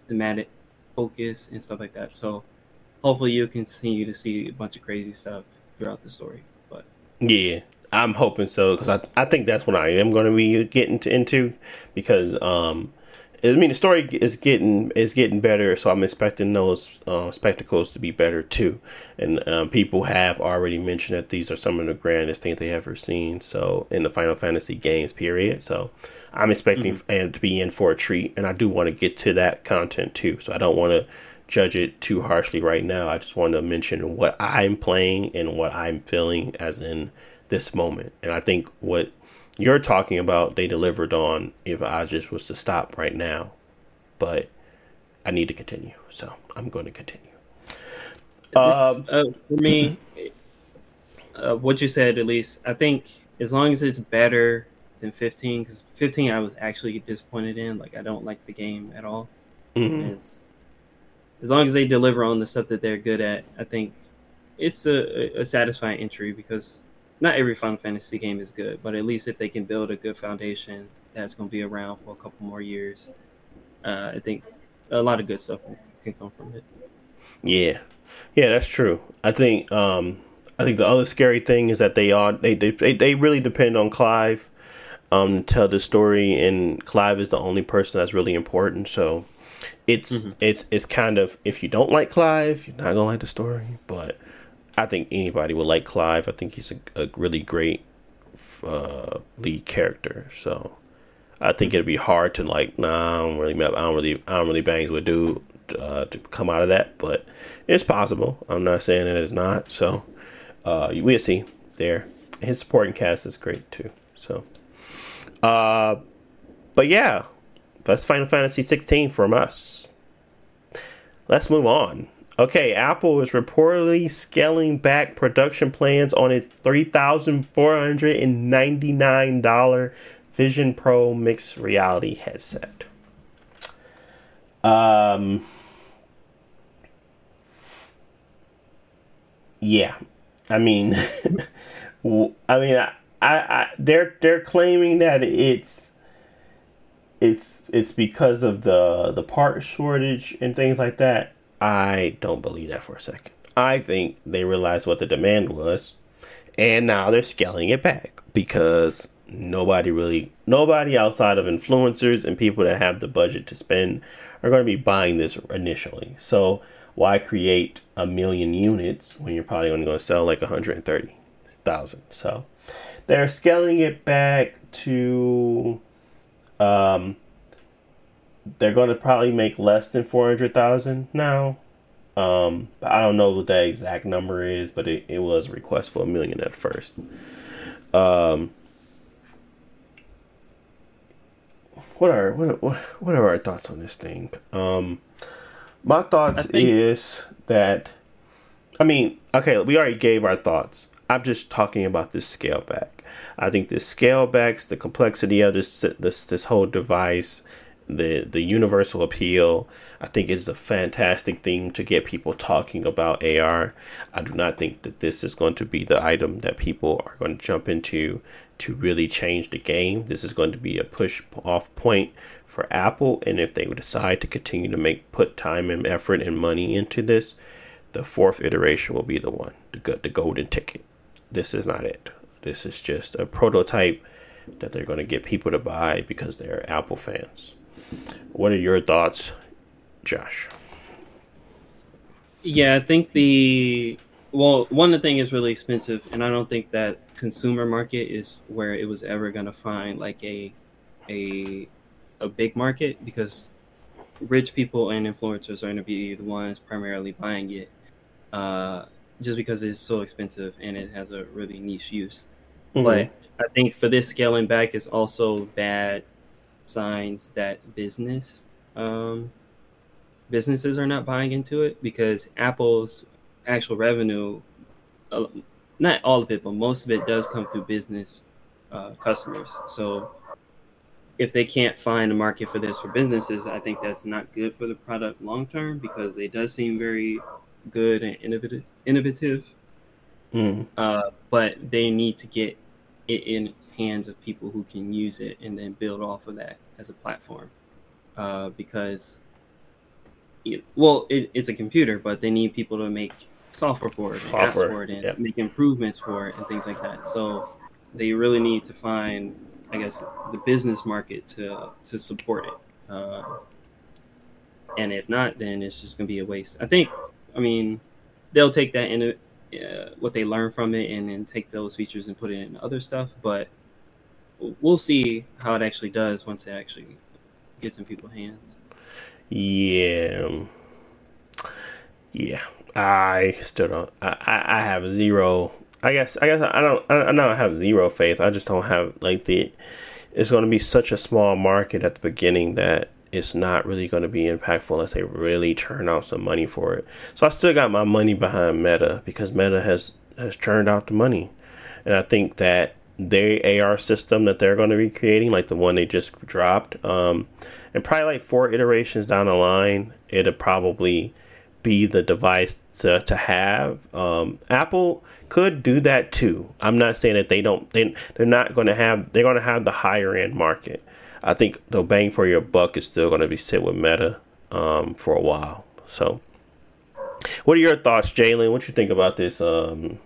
Speaker 3: thematic focus and stuff like that. So hopefully you'll continue to see a bunch of crazy stuff throughout the story. But
Speaker 2: yeah, I'm hoping so because I, I think that's what I am going to be getting to, into because um I mean the story is getting is getting better so I'm expecting those uh, spectacles to be better too and um, people have already mentioned that these are some of the grandest things they ever seen so in the Final Fantasy games period so I'm expecting mm-hmm. and to be in for a treat and I do want to get to that content too so I don't want to judge it too harshly right now I just want to mention what I'm playing and what I'm feeling as in this moment. And I think what you're talking about they delivered on if I just was to stop right now, but I need to continue, so I'm going to continue.
Speaker 3: Um, uh, for me, uh, what you said at least, I think as long as it's better than 15, because 15 I was actually disappointed in. Like I don't like the game at all. Mm-hmm. As long as they deliver on the stuff that they're good at, I think it's a, a satisfying entry because not every Final Fantasy game is good, but at least if they can build a good foundation that's going to be around for a couple more years, uh, I think a lot of good stuff can come from it.
Speaker 2: Yeah, yeah, that's true. I think um, I think the other scary thing is that they are they they they really depend on Clive um, to tell the story, and Clive is the only person that's really important. So it's mm-hmm. it's it's kind of if you don't like Clive, you're not gonna like the story, but I think anybody would like Clive. I think he's a, a really great uh, lead character. So I think it'd be hard to like. Nah, I don't really. I don't really. I don't really bangs with dude uh, to come out of that, but it's possible. I'm not saying that it's not. So uh, we'll see there. His supporting cast is great too. So, uh, but yeah, that's Final Fantasy 16 from us. Let's move on. Okay, Apple is reportedly scaling back production plans on its $3,499 Vision Pro mixed reality headset. Um, yeah, I mean, I mean, I, I, they're they're claiming that it's it's it's because of the the part shortage and things like that. I don't believe that for a second. I think they realized what the demand was, and now they're scaling it back because nobody really, nobody outside of influencers and people that have the budget to spend are going to be buying this initially. So why create a million units when you're probably only going to sell like 130,000? So they're scaling it back to um, they're going to probably make less than 400,000 now. Um, but I don't know what that exact number is, but it, it was a request for a million at first. Um, what are what, what what are our thoughts on this thing? Um, my thoughts think- is that, I mean, okay, we already gave our thoughts. I'm just talking about this scale back. I think the scale backs the complexity of this this this whole device the the universal appeal i think is a fantastic thing to get people talking about ar i do not think that this is going to be the item that people are going to jump into to really change the game. This is going to be a push off point for apple and if they decide to continue to make put time and effort and money into this the fourth iteration will be the one the, the golden ticket. This is not it this is just a prototype that they're going to get people to buy because they're apple fans what are your thoughts, Josh?
Speaker 3: Yeah, I think the well, one the thing is really expensive, and I don't think that consumer market is where it was ever going to find like a a a big market because rich people and influencers are going to be the ones primarily buying it, uh, just because it's so expensive and it has a really niche use. Mm-hmm. But I think for this scaling back is also bad signs that business um, businesses are not buying into it because Apple's actual revenue, uh, not all of it, but most of it does come through business uh, customers. So if they can't find a market for this for businesses, I think that's not good for the product long term because it does seem very good and innovative. Innovative, mm. uh, but they need to get it in hands of people who can use it and then build off of that as a platform. Uh, because, it, well, it, it's a computer, but they need people to make software for it, software, for it, and yep. make improvements for it, and things like that. So they really need to find, I guess, the business market to to support it. Uh, and if not, then it's just going to be a waste. I think, I mean, they'll take that in uh, what they learn from it and then take those features and put it in other stuff. But we'll see how it actually does once it actually gets in people's hands.
Speaker 2: Yeah, yeah. I still don't. I I have zero. I guess I guess I don't I don't have zero faith. I just don't have like the. It's going to be such a small market at the beginning that it's not really going to be impactful unless they really churn out some money for it. So I still got my money behind Meta because Meta has has churned out the money, and I think that their AR system that they're going to be creating, like the one they just dropped, um, and probably like four iterations down the line, it'll probably be the device to, to have. Um, Apple could do that too. I'm not saying that they don't. They they're not going to have. They're going to have the higher end market. I think the bang for your buck is still going to be sit with Meta um, for a while. So, what are your thoughts, Jalen? What you think about this um,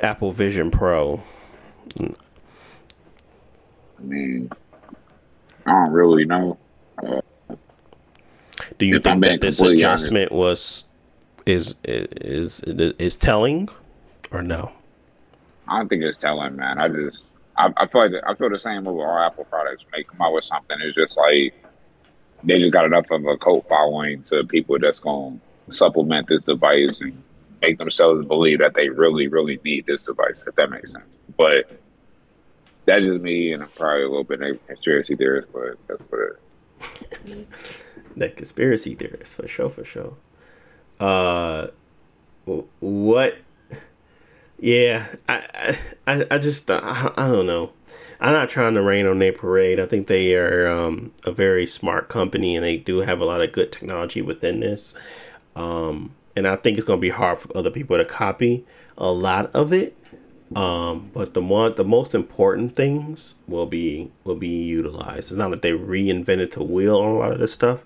Speaker 2: Apple Vision Pro?
Speaker 4: I mean, I don't really know. Uh,
Speaker 2: Do you think that this adjustment honest. was is is is is telling or no?
Speaker 4: I don't think it's telling, man. I just I, I feel like I feel the same with all Apple products. When they come out with something, it's just like they just got enough of a cult following to people that's going to supplement this device and make themselves believe that they really, really need this device. If that makes sense, but that's just me, and I'm probably a little bit of conspiracy theorist, but that's what it is.
Speaker 2: that conspiracy theorist for sure, for sure. Uh, what? Yeah, I, I, I just, I, I don't know. I'm not trying to rain on their parade. I think they are um, a very smart company, and they do have a lot of good technology within this. Um, and I think it's going to be hard for other people to copy a lot of it. Um, but the one, the most important things will be will be utilized. It's not that they reinvented the wheel on a lot of this stuff.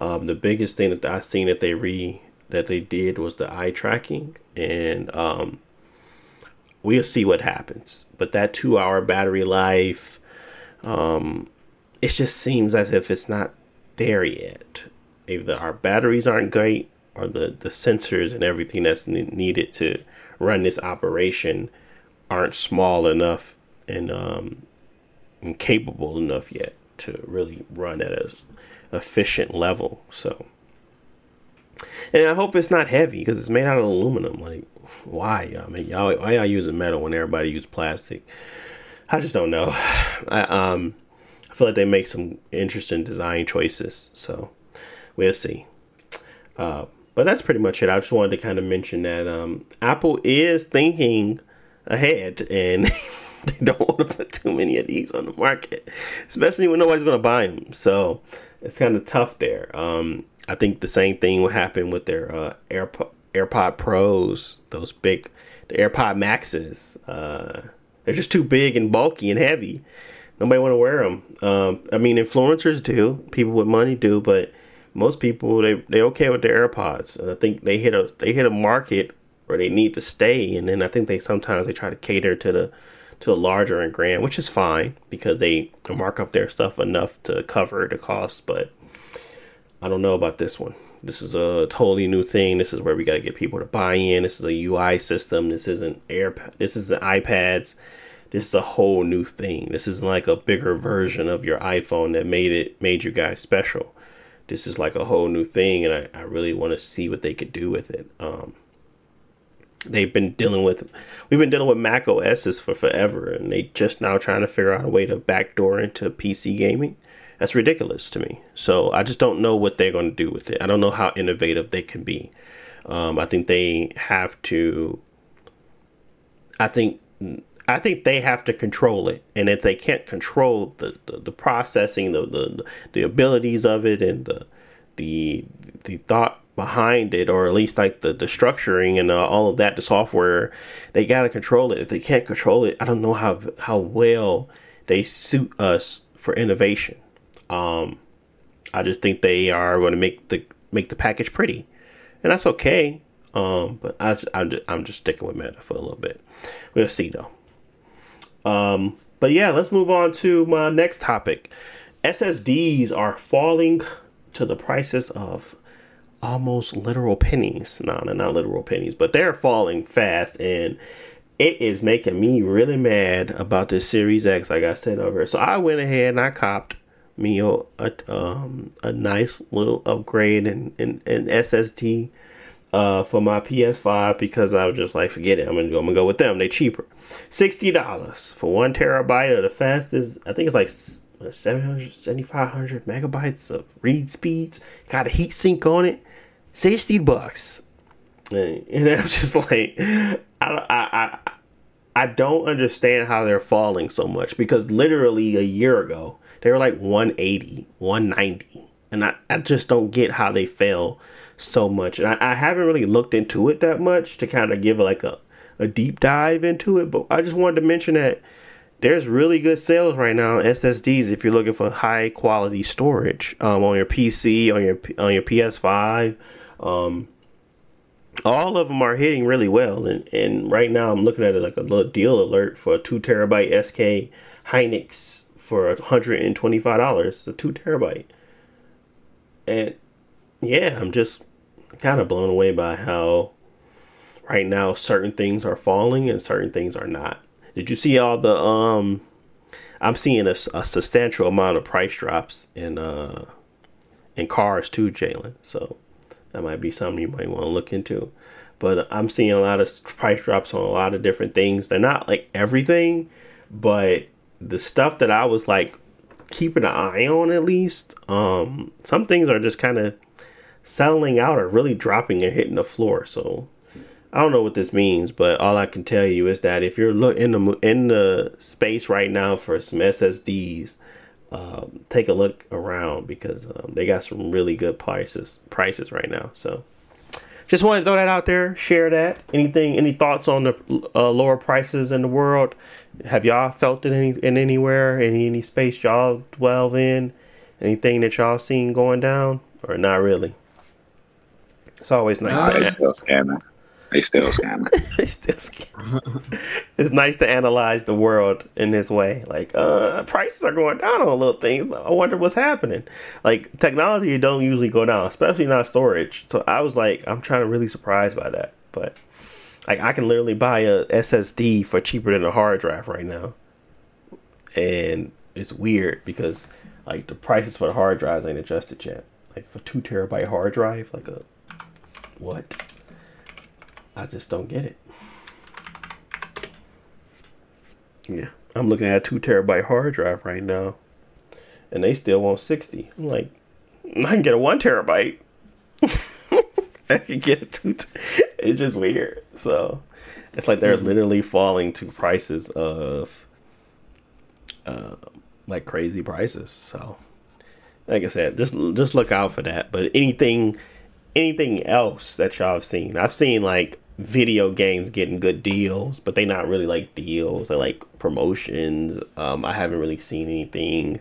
Speaker 2: Um, the biggest thing that I seen that they re that they did was the eye tracking, and um, we'll see what happens. But that two hour battery life, um, it just seems as if it's not there yet. Either our batteries aren't great, or the the sensors and everything that's needed to run this operation aren't small enough and um, and capable enough yet to really run at a efficient level. So, and I hope it's not heavy because it's made out of aluminum. Like, why? I mean, y'all, why y'all using metal when everybody use plastic? I just don't know. I um, I feel like they make some interesting design choices. So, we'll see. Uh, but that's pretty much it. I just wanted to kind of mention that um, Apple is thinking ahead and they don't want to put too many of these on the market, especially when nobody's going to buy them. So it's kind of tough there. Um, I think the same thing will happen with their uh, AirPod Pros, those big, the AirPod Maxes. Uh, they're just too big and bulky and heavy. Nobody want to wear them. Um, I mean, influencers do, people with money do, but most people they they okay with their AirPods. And I think they hit a they hit a market where they need to stay. And then I think they sometimes they try to cater to the to the larger and grand, which is fine because they mark up their stuff enough to cover the cost. But I don't know about this one. This is a totally new thing. This is where we got to get people to buy in. This is a UI system. This isn't air. This is the iPads. This is a whole new thing. This is like a bigger version of your iPhone that made it made you guys special. This is like a whole new thing, and I, I really want to see what they could do with it. Um, they've been dealing with we've been dealing with Mac OSs for forever and they just now trying to figure out a way to backdoor into PC gaming. That's ridiculous to me. So I just don't know what they're going to do with it. I don't know how innovative they can be. Um, I think they have to. I think I think they have to control it, and if they can't control the, the, the processing, the, the the abilities of it, and the the the thought behind it, or at least like the, the structuring and uh, all of that, the software, they got to control it. If they can't control it, I don't know how how well they suit us for innovation. Um, I just think they are going to make the make the package pretty, and that's okay. Um, but I I'm, just, I'm just sticking with Meta for a little bit. We'll see though. Um, but yeah, let's move on to my next topic. SSDs are falling to the prices of almost literal pennies. No, they're not literal pennies, but they're falling fast and it is making me really mad about this Series X, like I said over. So I went ahead and I copped me a um, a nice little upgrade in, in, in SSD. uh, for my PS5 because I was just like, forget it. I'm gonna go. I'm gonna go with them. They're cheaper. Sixty dollars for one terabyte of the fastest. I think it's like 700, 7500 megabytes of read speeds. Got a heat sink on it. Sixty bucks. And, and I'm just like, I, I, I, I don't understand how they're falling so much because literally a year ago they were like 180, 190. And I, I just don't get how they fell so much. And I, I haven't really looked into it that much to kind of give like a, a deep dive into it. But I just wanted to mention that there's really good sales right now on SSDs if you're looking for high quality storage um, on your PC, on your on your PS5. Um, all of them are hitting really well, and and right now I'm looking at it like a little deal alert for a two terabyte SK Hynix for hundred and twenty five dollars, a two terabyte, and yeah, I'm just kind of blown away by how right now certain things are falling and certain things are not. Did you see all the um? I'm seeing a, a substantial amount of price drops in uh in cars too, Jalen. So that might be something you might want to look into. But I'm seeing a lot of price drops on a lot of different things. They're not like everything, but the stuff that I was like keeping an eye on at least, um, some things are just kind of settling out or really dropping and hitting the floor. So I don't know what this means, but all I can tell you is that if you're look in the in the space right now for some SSDs, um, take a look around because um, they got some really good prices prices right now. So just wanted to throw that out there, share that. Anything, any thoughts on the uh, lower prices in the world? Have y'all felt it any in anywhere, any any space y'all dwell in? Anything that y'all seen going down, or not really? It's always nice
Speaker 4: Nah,
Speaker 2: to
Speaker 4: they still scamming. They still scamming.
Speaker 2: it's nice to analyze the world in this way. Like, uh, prices are going down on little things. I wonder what's happening. Like, technology don't usually go down, especially not storage. So I was like, I'm trying to really surprised by that. But like, I can literally buy a SSD for cheaper than a hard drive right now, and it's weird because like the prices for the hard drives ain't adjusted yet. Like for two terabyte hard drive, like a what? I just don't get it. Yeah, I'm looking at a two terabyte hard drive right now, and they still want sixty. I'm like, I can get a one terabyte. I can get a two. It's just weird. So it's like they're literally falling to prices of, uh, like crazy prices. So, like I said, just just look out for that. But anything, anything else that y'all have seen, I've seen like video games getting good deals, but they not really like deals. They're like promotions. Um, I haven't really seen anything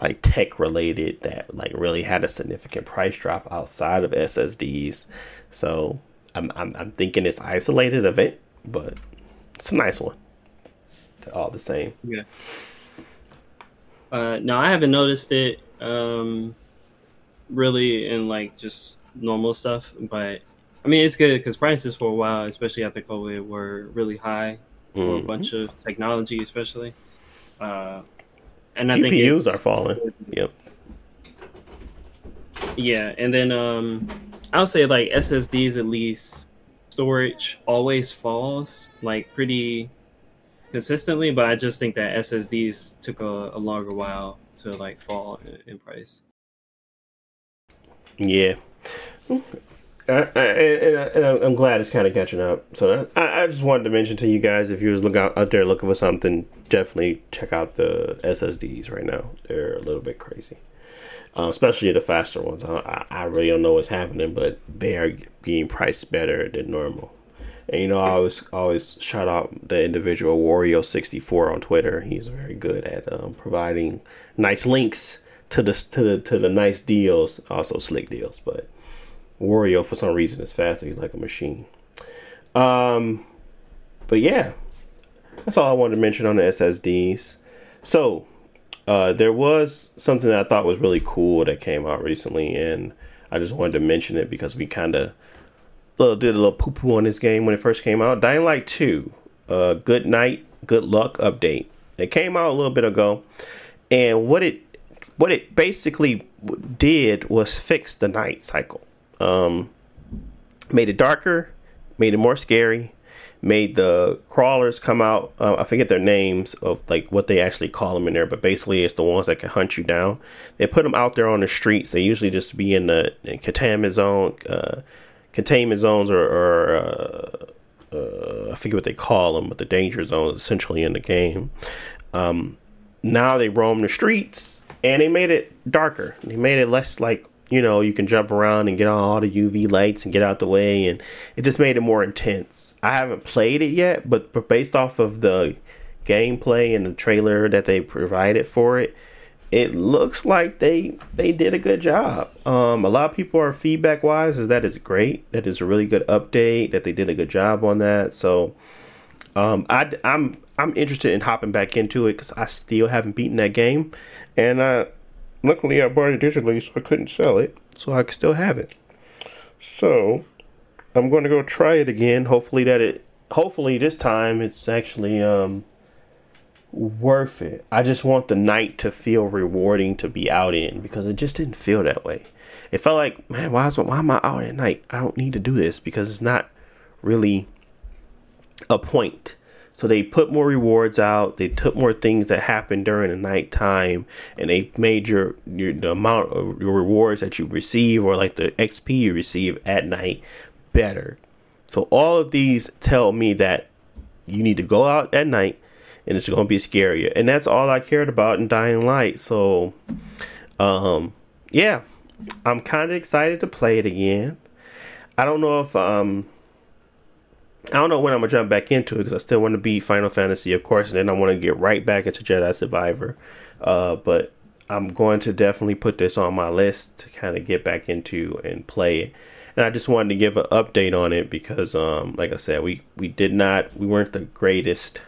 Speaker 2: like tech related that like really had a significant price drop outside of SSDs. So I'm I'm, I'm thinking it's isolated event, but it's a nice one. All the same.
Speaker 3: Yeah. Uh, no, I haven't noticed it um, really in like just normal stuff, but I mean it's good because prices for a while, especially after COVID, were really high for a
Speaker 2: Mhm.
Speaker 3: bunch of technology, especially. Uh, and I think
Speaker 2: GPUs
Speaker 3: it's,
Speaker 2: are falling. Yep.
Speaker 3: Yeah, and then um, I'll say like SSDs at least storage always falls like pretty consistently, but I just think that SSDs took a, a longer while to like fall in, in price.
Speaker 2: Yeah. I, I'm glad it's kind of catching up. So I, I just wanted to mention to you guys if you was look out, out there looking for something, definitely check out the SSDs right now. They're a little bit crazy, uh, especially the faster ones. I, I really don't know what's happening, but they are being priced better than normal. And you know, I always always shout out the individual Wario64 on Twitter. He's very good at um, providing nice links to the to the to the nice deals, also Slickdeals, but. Wario for some reason is faster. He's like a machine. Um, but yeah, that's all I wanted to mention on the SSDs. So, uh, there was something that I thought was really cool that came out recently, and I just wanted to mention it because we kind of did a little poo poo on this game when it first came out. Dying Light 2, uh, Good Night, Good Luck update. It came out a little bit ago, and what it what it basically did was fix the night cycle. Um, made it darker, made it more scary, made the crawlers come out. Uh, I forget their names of like what they actually call them in there, but basically it's the ones that can hunt you down. They put them out there on the streets. They usually just be in the in containment zone, uh, containment zones, or, or uh, uh, I forget what they call them, but the danger zones essentially in the game. Um, now they roam the streets and they made it darker. They made it less like you know, you can jump around and get on all the UV lights and get out the way, and it just made it more intense. I haven't played it yet, but, but based off of the gameplay and the trailer that they provided for it, it looks like they they did a good job. Um, a lot of people are feedback wise is that it's great, that is a really good update, that they did a good job on that. So, um, I I'm I'm interested in hopping back into it because I still haven't beaten that game, and uh, Luckily, I bought it digitally, so I couldn't sell it, so I still have it. So, I'm going to go try it again. Hopefully that it, hopefully this time it's actually um worth it. I just want the night to feel rewarding to be out in because it just didn't feel that way. It felt like, man, why is why am I out at night? I don't need to do this because it's not really a point. So they put more rewards out. They took more things that happened during the nighttime, and they made your, your the amount of your rewards that you receive or like the XP you receive at night better. So all of these tell me that you need to go out at night, and it's going to be scarier. And that's all I cared about in Dying Light. So, um, yeah, I'm kind of excited to play it again. I don't know if um I don't know when I'm gonna jump back into it because I still want to beat Final Fantasy, of course, and then I want to get right back into Jedi Survivor. Uh, but I'm going to definitely put this on my list to kind of get back into and play it. And I just wanted to give an update on it because, um, like I said, we we did not we weren't the greatest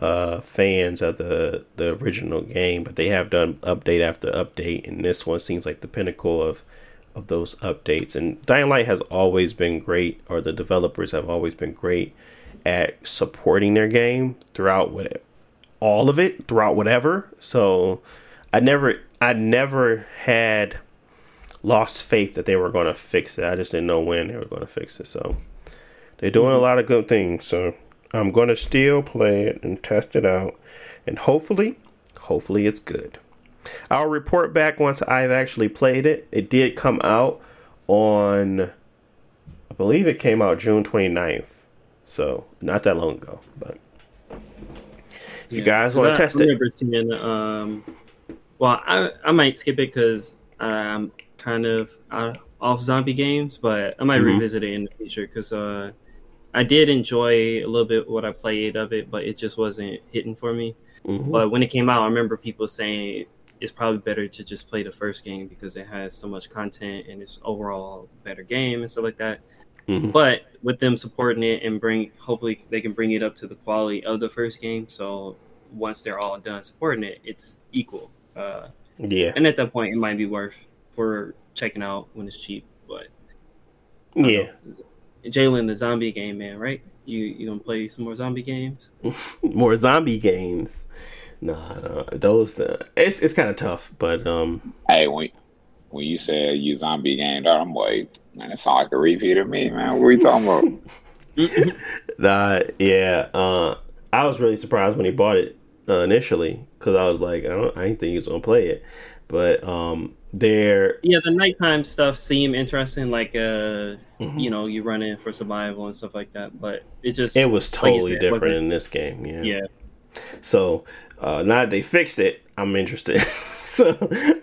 Speaker 2: uh, fans of the the original game, but they have done update after update, and this one seems like the pinnacle of of those updates. And Dying Light has always been great, or the developers have always been great at supporting their game throughout what all of it throughout whatever. So I never I never had lost faith that they were going to fix it. I just didn't know when they were going to fix it. So they're doing a lot of good things. So I'm going to still play it and test it out and hopefully hopefully it's good. I'll report back once I've actually played it. It did come out on, I believe it came out June 29th. So, not that long ago. But if you guys want to test
Speaker 3: I
Speaker 2: it.
Speaker 3: Seeing, um, well, I, I might skip it because I'm kind of off zombie games, but I might mm-hmm. revisit it in the future because uh, I did enjoy a little bit what I played of it, but it just wasn't hitting for me. Mm-hmm. But when it came out, I remember people saying it's probably better to just play the first game because it has so much content and it's overall better game and stuff like that. Mm-hmm. But with them supporting it and bring, hopefully they can bring it up to the quality of the first game. So once they're all done supporting it, it's equal. Uh,
Speaker 2: yeah.
Speaker 3: And at that point, it might be worth for checking out when it's cheap. But
Speaker 2: yeah,
Speaker 3: Jalen, the zombie game, man, right? You you gonna play some more zombie games?
Speaker 2: more zombie games. Nah, nah those uh, it's it's kind of tough, but um.
Speaker 4: Hey, when when you said you zombie game, I'm like, man, it sounds like a repeat of me, man. What are you talking
Speaker 2: about? nah, yeah. Uh, I was really surprised when he bought it uh, initially because I was like, I don't, I didn't think he was gonna play it, but um, there.
Speaker 3: Yeah, the nighttime stuff seemed interesting, like uh, mm-hmm. you know, you run in for survival and stuff like that. But it just
Speaker 2: it was totally like said, different in this game. Yeah.
Speaker 3: Yeah.
Speaker 2: So uh, now that they fixed it, I'm interested. so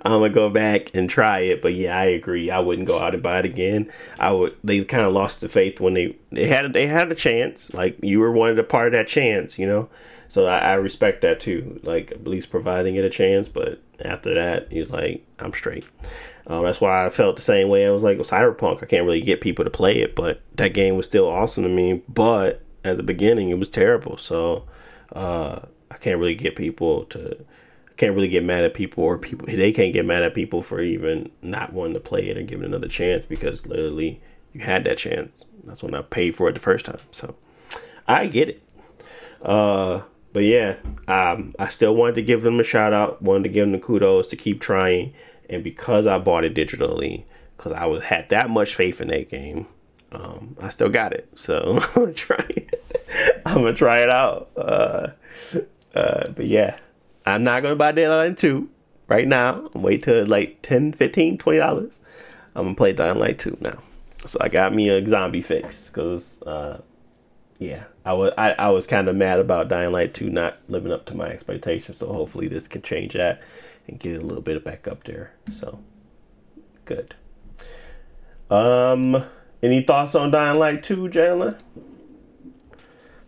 Speaker 2: I'm gonna go back and try it. But yeah, I agree. I wouldn't go out and buy it again. I would. They kind of lost the faith when they they had they had a chance. Like you were one of the part of that chance, you know. So I, I respect that too. Like at least providing it a chance. But after that, he's like, I'm straight. Um, that's why I felt the same way. I was like, well, Cyberpunk. I can't really get people to play it, but that game was still awesome to me. But at the beginning, it was terrible. So. Uh, I can't really get people to I can't really get mad at people or people they can't get mad at people for even not wanting to play it and give it another chance because literally you had that chance. That's when I paid for it the first time. So I get it. Uh but yeah, um, I still wanted to give them a shout out, wanted to give them the kudos to keep trying, and because I bought it digitally, because I was had that much faith in that game, Um, I still got it, so I'm gonna try it. I'm gonna try it out. Uh, uh, but yeah, I'm not gonna buy Dying Light 2 right now. Wait till like 10 15 20 dollars. I'm gonna play Dying Light 2 now. So I got me a zombie fix because uh, yeah, I was I, I was kind of mad about Dying Light 2 not living up to my expectations. So hopefully this can change that and get a little bit back up there. So good. Um, any thoughts on Dying Light 2, Jalen?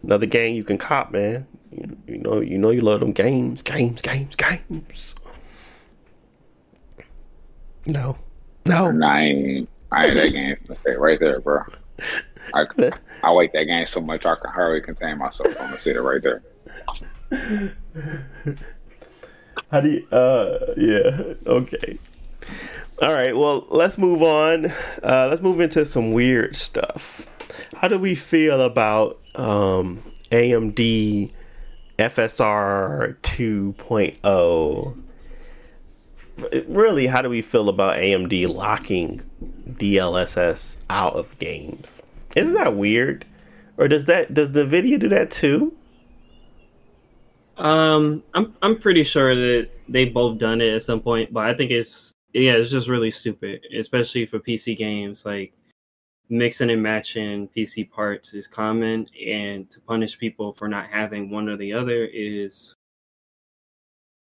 Speaker 2: Another game you can cop, man. You, you know, you know, you love them games, games, games, games. No, no.
Speaker 4: Nah, I ain't, I ain't that game. Say right there, bro. I, I like that game so much I can hardly contain myself. I'm gonna sit it right there.
Speaker 2: How do you? Uh, yeah. Okay. All right. Well, let's move on. Uh, let's move into some weird stuff. How do we feel about um, AMD FSR 2.0? Really, how do we feel about AMD locking DLSS out of games? Isn't that weird? Or does that does Nvidia do that too?
Speaker 3: Um, I'm I'm pretty sure that they both done it at some point, but I think it's yeah, it's just really stupid, especially for PC games. Like mixing and matching PC parts is common, and to punish people for not having one or the other is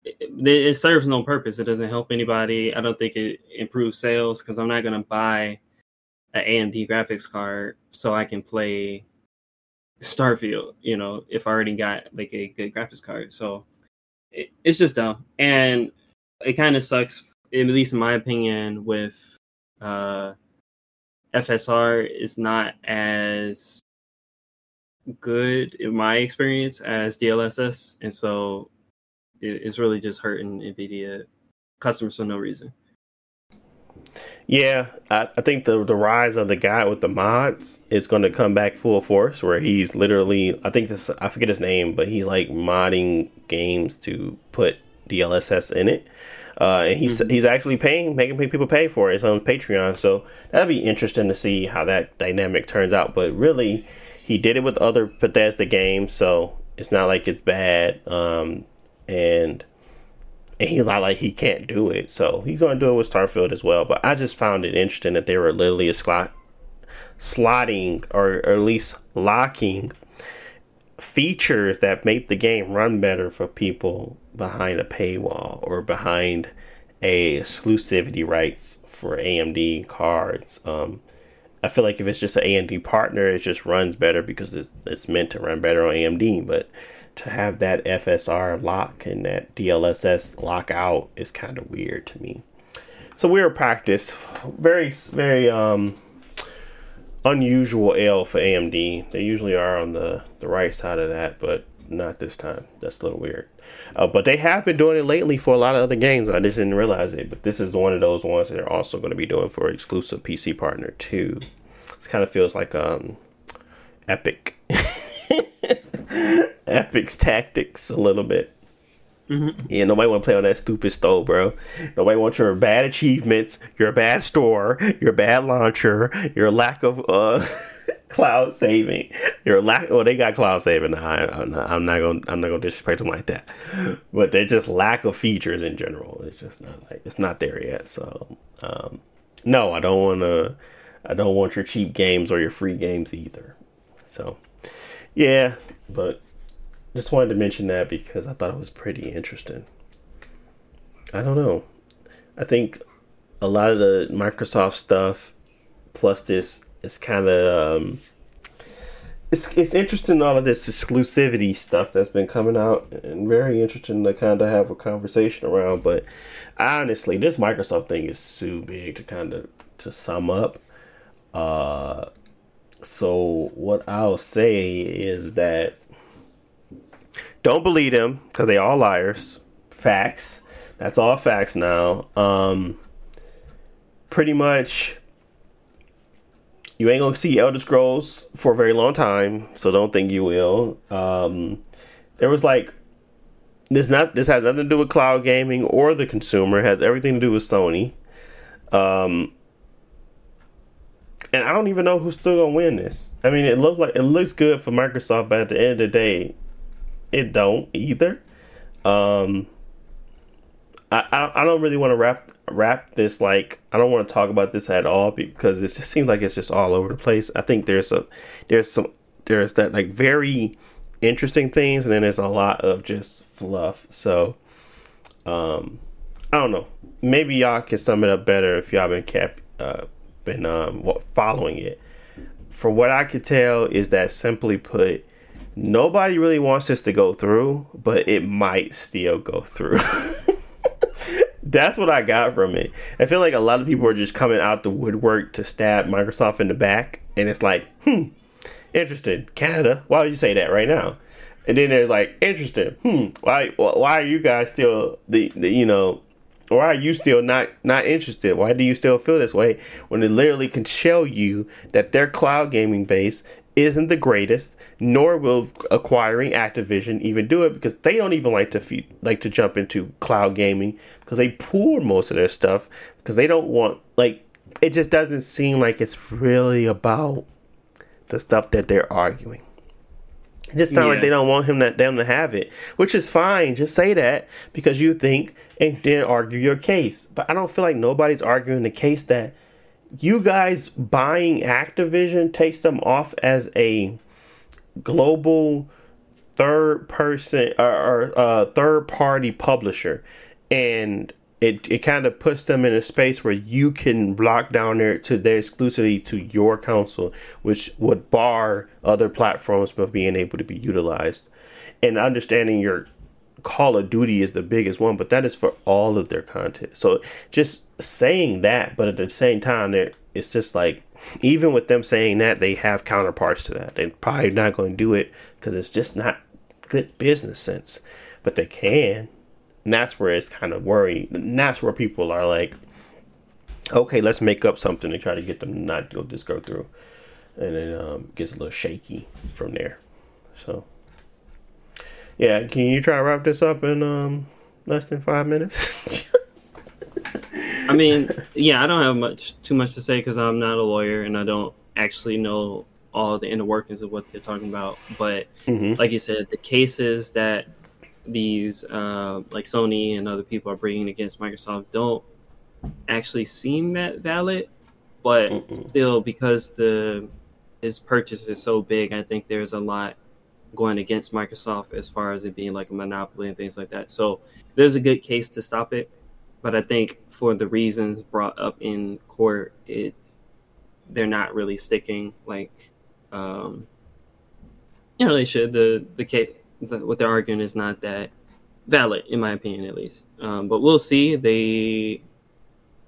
Speaker 3: it, it serves no purpose. It doesn't help anybody. I don't think it improves sales because I'm not gonna buy an AMD graphics card so I can play Starfield. You know, if I already got like a good graphics card, so it, it's just dumb, and it kind of sucks. At least in my opinion, with uh, FSR is not as good in my experience as DLSS, and so it, it's really just hurting Nvidia customers for no reason.
Speaker 2: Yeah, I, I think the the rise of the guy with the mods is going to come back full force. Where he's literally, I think this, I forget his name, but he's like modding games to put DLSS in it. Uh, and he's mm-hmm. he's actually paying, making people pay for it It's on Patreon. So that'd be interesting to see how that dynamic turns out. But really, he did it with other Bethesda games, so it's not like it's bad. Um, and and he's not like he can't do it. So he's gonna do it with Starfield as well. But I just found it interesting that they were literally a slot slotting or, or at least locking features that make the game run better for people behind a paywall or behind a exclusivity rights for AMD cards. Um, I feel like if it's just an AMD partner, it just runs better because it's, it's meant to run better on AMD. But to have that FSR lock and that DLSS lockout is kind of weird to me. So weird practice, very very um, unusual L for AMD. They usually are on the the right side of that, but not this time. That's a little weird. Uh, but they have been doing it lately for a lot of other games. I just didn't realize it. But this is one of those ones that they're also going to be doing for exclusive PC partner too. This kind of feels like um, Epic. Epic's tactics a little bit. Mm-hmm. Yeah, nobody want to play on that stupid stove, bro. Nobody wants your bad achievements, your bad store, your bad launcher, your lack of uh, cloud saving, your lack. Oh, they got cloud saving. I, I'm not, I'm not gonna I'm not gonna disrespect them like that, but they just lack of features in general. It's just not like it's not there yet. So um, no, I don't want to. I don't want your cheap games or your free games either. So yeah, but just wanted to mention that because I thought it was pretty interesting. I don't know. I think a lot of the Microsoft stuff plus this is kind of um, it's it's interesting all of this exclusivity stuff that's been coming out and very interesting to kind of have a conversation around. But honestly, this Microsoft thing is too big to kind of to sum up. Uh, so what I'll say is that don't believe them because they all liars. Facts. That's all facts now. Um, pretty much, you ain't gonna see Elder Scrolls for a very long time, so don't think you will. Um, there was like this not this has nothing to do with cloud gaming or the consumer. It has everything to do with Sony. Um, and I don't even know who's still gonna win this. I mean, it looks like it looks good for Microsoft, but at the end of the day, it don't either. Um, I I, I don't really want to wrap wrap this like I don't want to talk about this at all because it just seems like it's just all over the place. I think there's a there's some there's that like very interesting things and then there's a lot of just fluff. So um I don't know. Maybe y'all can sum it up better if y'all been cap uh been um following it. From what I could tell is that simply put nobody really wants this to go through, but it might still go through. That's what I got from it. I feel like a lot of people are just coming out the woodwork to stab Microsoft in the back, and it's like, hmm, interesting. Canada, why would you say that right now? And then there's like, interesting. Hmm, why? Why are you guys still the, the you know? Why are you still not not interested? Why do you still feel this way when it literally can show you that their cloud gaming base isn't the greatest, nor will acquiring Activision even do it because they don't even like to feed, like to jump into cloud gaming because they pool most of their stuff because they don't want like it just doesn't seem like it's really about the stuff that they're arguing. It just sounds yeah. like they don't want him that them to have it, which is fine. Just say that because you think and then argue your case. But I don't feel like nobody's arguing the case that you guys buying Activision takes them off as a global third person or, uh, third party publisher, and it it kind of puts them in a space where you can lock down their to their exclusivity to your console, which would bar other platforms from being able to be utilized. And understanding your Call of Duty is the biggest one, but that is for all of their content. So just saying that, but at the same time, there it's just like even with them saying that, they have counterparts to that. They're probably not going to do it because it's just not good business sense, but they can. And that's where it's kind of worrying. And that's where people are like, okay, let's make up something to try to get them not to just go through. And it um, gets a little shaky from there. So. Yeah, can you try to wrap this up in um less than five minutes?
Speaker 3: I mean, yeah, I don't have much too much to say because I'm not a lawyer and I don't actually know all the inner workings of what they're talking about. But mm-hmm. like you said, the cases that these uh, like Sony and other people are bringing against Microsoft don't actually seem that valid. But Mm-mm. still, because the this purchase is so big, I think there's a lot going against Microsoft as far as it being like a monopoly and things like that. So there's a good case to stop it, but I think for the reasons brought up in court, it they're not really sticking like um, you know they should. The the case the, what they're arguing is not that valid in my opinion at least. Um, but we'll see. They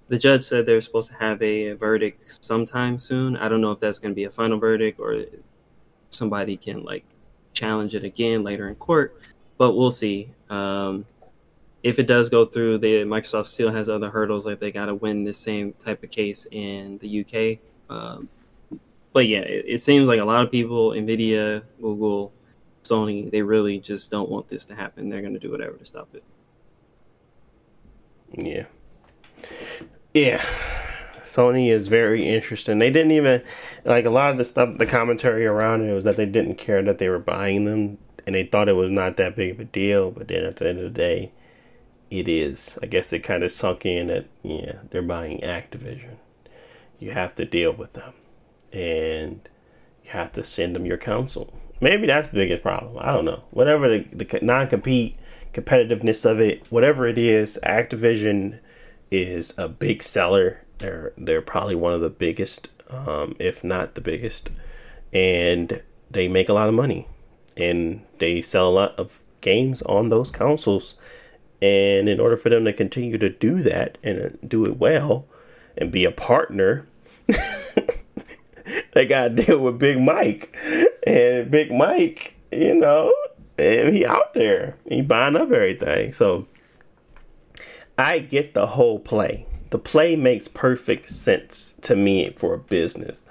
Speaker 3: the judge said they're supposed to have a verdict sometime soon. I don't know if that's going to be a final verdict or somebody can like challenge it again later in court, but we'll see. Um, if it does go through, the Microsoft still has other hurdles. Like they got to win the same type of case in the UK. Um, but yeah, it, it, seems like a lot of people, Nvidia, Google, Sony, they really just don't want this to happen. They're going to do whatever to stop it.
Speaker 2: Yeah. Yeah. Sony is very interesting. They didn't even like a lot of the stuff. The commentary around it was that they didn't care that they were buying them, and they thought it was not that big of a deal. But then at the end of the day, it is. I guess they kind of sunk in that yeah, they're buying Activision. You have to deal with them, and you have to send them your counsel. Maybe that's the biggest problem. I don't know. Whatever the, the non compete competitiveness of it, whatever it is, Activision is a big seller they're they're probably one of the biggest, um, if not the biggest, and they make a lot of money, and they sell a lot of games on those consoles. And in order for them to continue to do that and do it well, and be a partner, they got to deal with Big Mike, and Big Mike, you know, he out there, he buying up everything. So I get the whole play the play makes perfect sense to me for a business.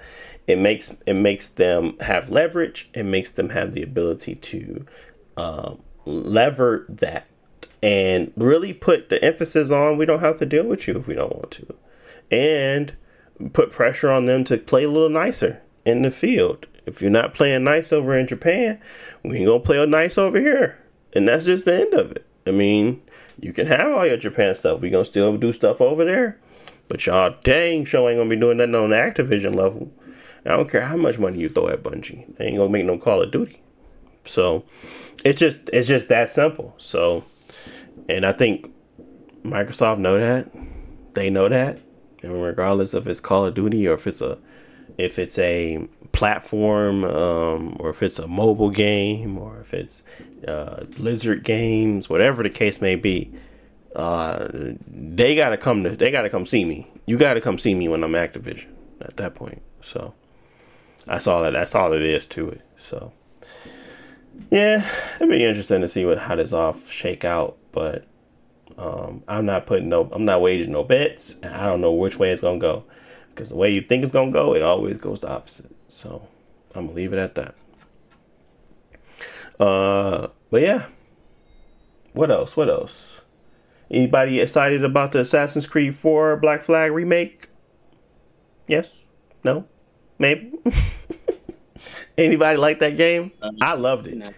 Speaker 2: It makes it makes them have leverage. It makes them have the ability to um, lever that and really put the emphasis on we don't have to deal with you if we don't want to, and put pressure on them to play a little nicer in the field. If you're not playing nice over in Japan, we ain't gonna play nice over here, and that's just the end of it. I mean, you can have all your Japan stuff. We gonna still do stuff over there, but y'all dang sure ain't gonna be doing that on the Activision level. I don't care how much money you throw at Bungie. They ain't gonna make no Call of Duty. So it's just it's just that simple. So and I think Microsoft know that. They know that. And regardless if it's Call of Duty or if it's a if it's a platform um, or if it's a mobile game or if it's uh, games, whatever the case may be, uh, they gotta come to they gotta come see me. You gotta come see me when I'm Activision at that point. So that's all that that's all it is to it. So yeah, it'd be interesting to see what how this off shake out, but um, I'm not putting no I'm not waging no bets, I don't know which way it's gonna go. Because the way you think it's gonna go, it always goes the opposite. So I'm gonna leave it at that. Uh, but yeah. What else? What else? Anybody excited about the Assassin's Creed 4 Black Flag remake? Yes? No? Maybe? Anybody like that game? Um, I loved it. No.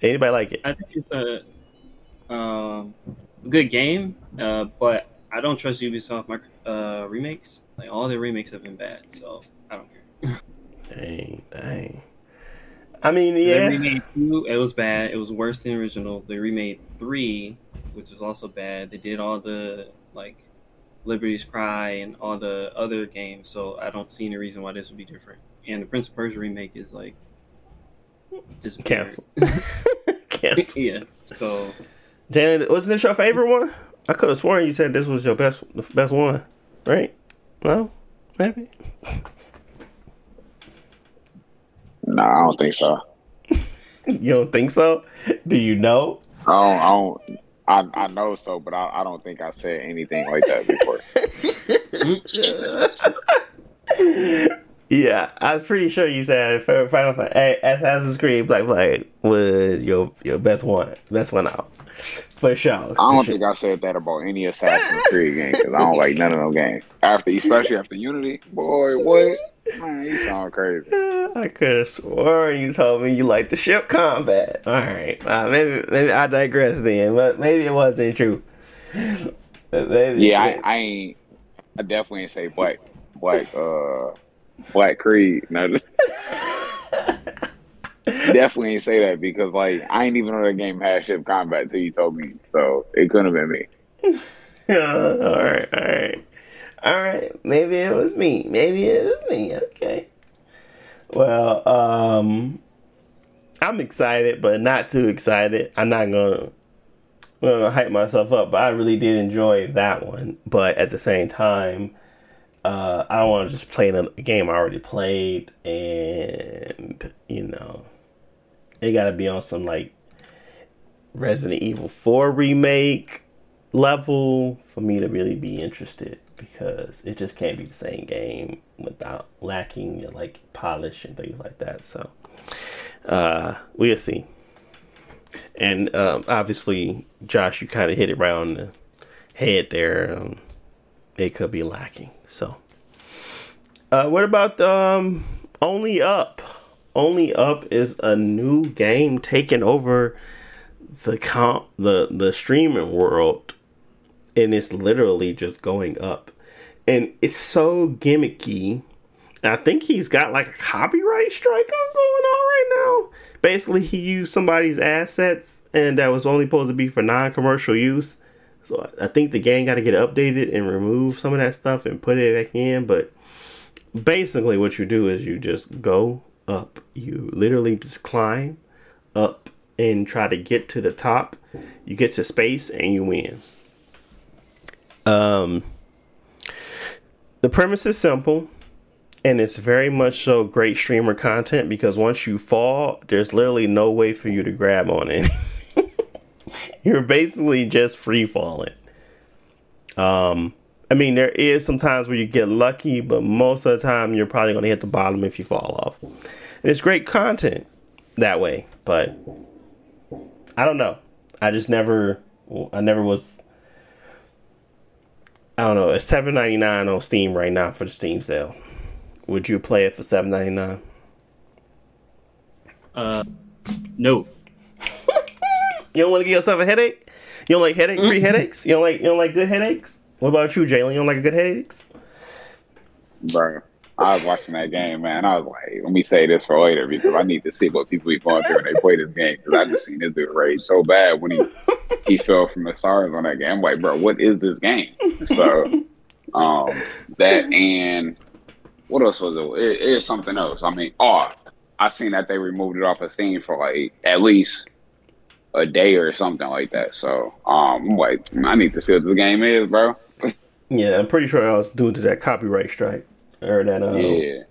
Speaker 2: Anybody like it?
Speaker 3: I think it's a um, good game, uh, but I don't trust Ubisoft uh, remakes. Like all their remakes have been bad, so I don't care.
Speaker 2: dang, dang. I mean, yeah.
Speaker 3: They remade two, it was bad. It was worse than the original. They remade three, which was also bad. They did all the like Liberty's Cry and all the other games, so I don't see any reason why this would be different. And the Prince of Persia remake is like
Speaker 2: just cancel.
Speaker 3: cancel. yeah. So,
Speaker 2: Jalen, wasn't this your favorite one? I could have sworn you said this was your best, the best one, right? No, maybe.
Speaker 4: No, I don't think so.
Speaker 2: you don't think so? Do you know?
Speaker 4: I don't. I don't. I, I know so, but I, I don't think I said anything like that
Speaker 2: before. yeah, I was pretty sure you said Final Fantasy Assassin's Creed Black Flag was your your best one, best one out for sure. I
Speaker 4: don't think I said that about any Assassin's Creed game because I don't like none of those games. After, especially after Unity, boy, what? Man, you sound crazy.
Speaker 2: I could have sworn you told me you like the ship combat. All right, uh, maybe maybe I digress then, but maybe it wasn't true.
Speaker 4: maybe, yeah, I, I, ain't. I definitely ain't say black, black, uh, black Creed. No. Definitely say that because like I ain't even know the game had ship combat till you told me, so it couldn't have been me.
Speaker 2: all right, all right. All right, maybe it was me. Maybe it was me. Okay. Well, um, I'm excited, but not too excited. I'm not gonna, I'm gonna hype myself up, but I really did enjoy that one. But at the same time, uh, I don't want to just play a game I already played, and you know, it got to be on some like Resident Evil 4 remake level for me to really be interested because it just can't be the same game without lacking like polish and things like that. So uh, we'll see. And um, obviously, Josh, you kind of hit it right on the head there. Um, it could be lacking. So, uh, what about um, Only Up? Only Up is a new game taking over the comp the the streaming world and it's literally just going up. And it's so gimmicky. I think he's got like a copyright strike going on right now. Basically, he used somebody's assets and that was only supposed to be for non commercial use. So I think the game got to get updated and remove some of that stuff and put it back in. But basically, what you do is you just go up. You literally just climb up and try to get to the top. You get to space and you win. Um, the premise is simple, and it's very much so great streamer content because once you fall, there's literally no way for you to grab on it. You're basically just free falling. Um, I mean, there is some times where you get lucky, but most of the time you're probably going to hit the bottom if you fall off. And it's great content that way, but I don't know. I just never, I never was I don't know, it's seven ninety nine on Steam right now for the Steam sale. Would you play it for seven ninety nine?
Speaker 3: Uh, no.
Speaker 2: You don't want to give yourself a headache? You don't like headache free headaches? You don't like you don't like good headaches? What about you, Jalen? You don't like a good headaches?
Speaker 4: bro. I was watching that game, man. I was like, let me say this for later because I need to see what people be going through when they play this game. Because I just seen this dude rage so bad when he he fell from the stars on that game. I'm like, bro, what is this game? So, um, that and what else was it? It is something else. I mean, oh, I seen that they removed it off of Steam for like at least a day or something like that. So, um, I'm like, I need to see what the game is, bro.
Speaker 2: Yeah, I'm pretty sure I was due to that copyright strike or that um,
Speaker 4: Yeah.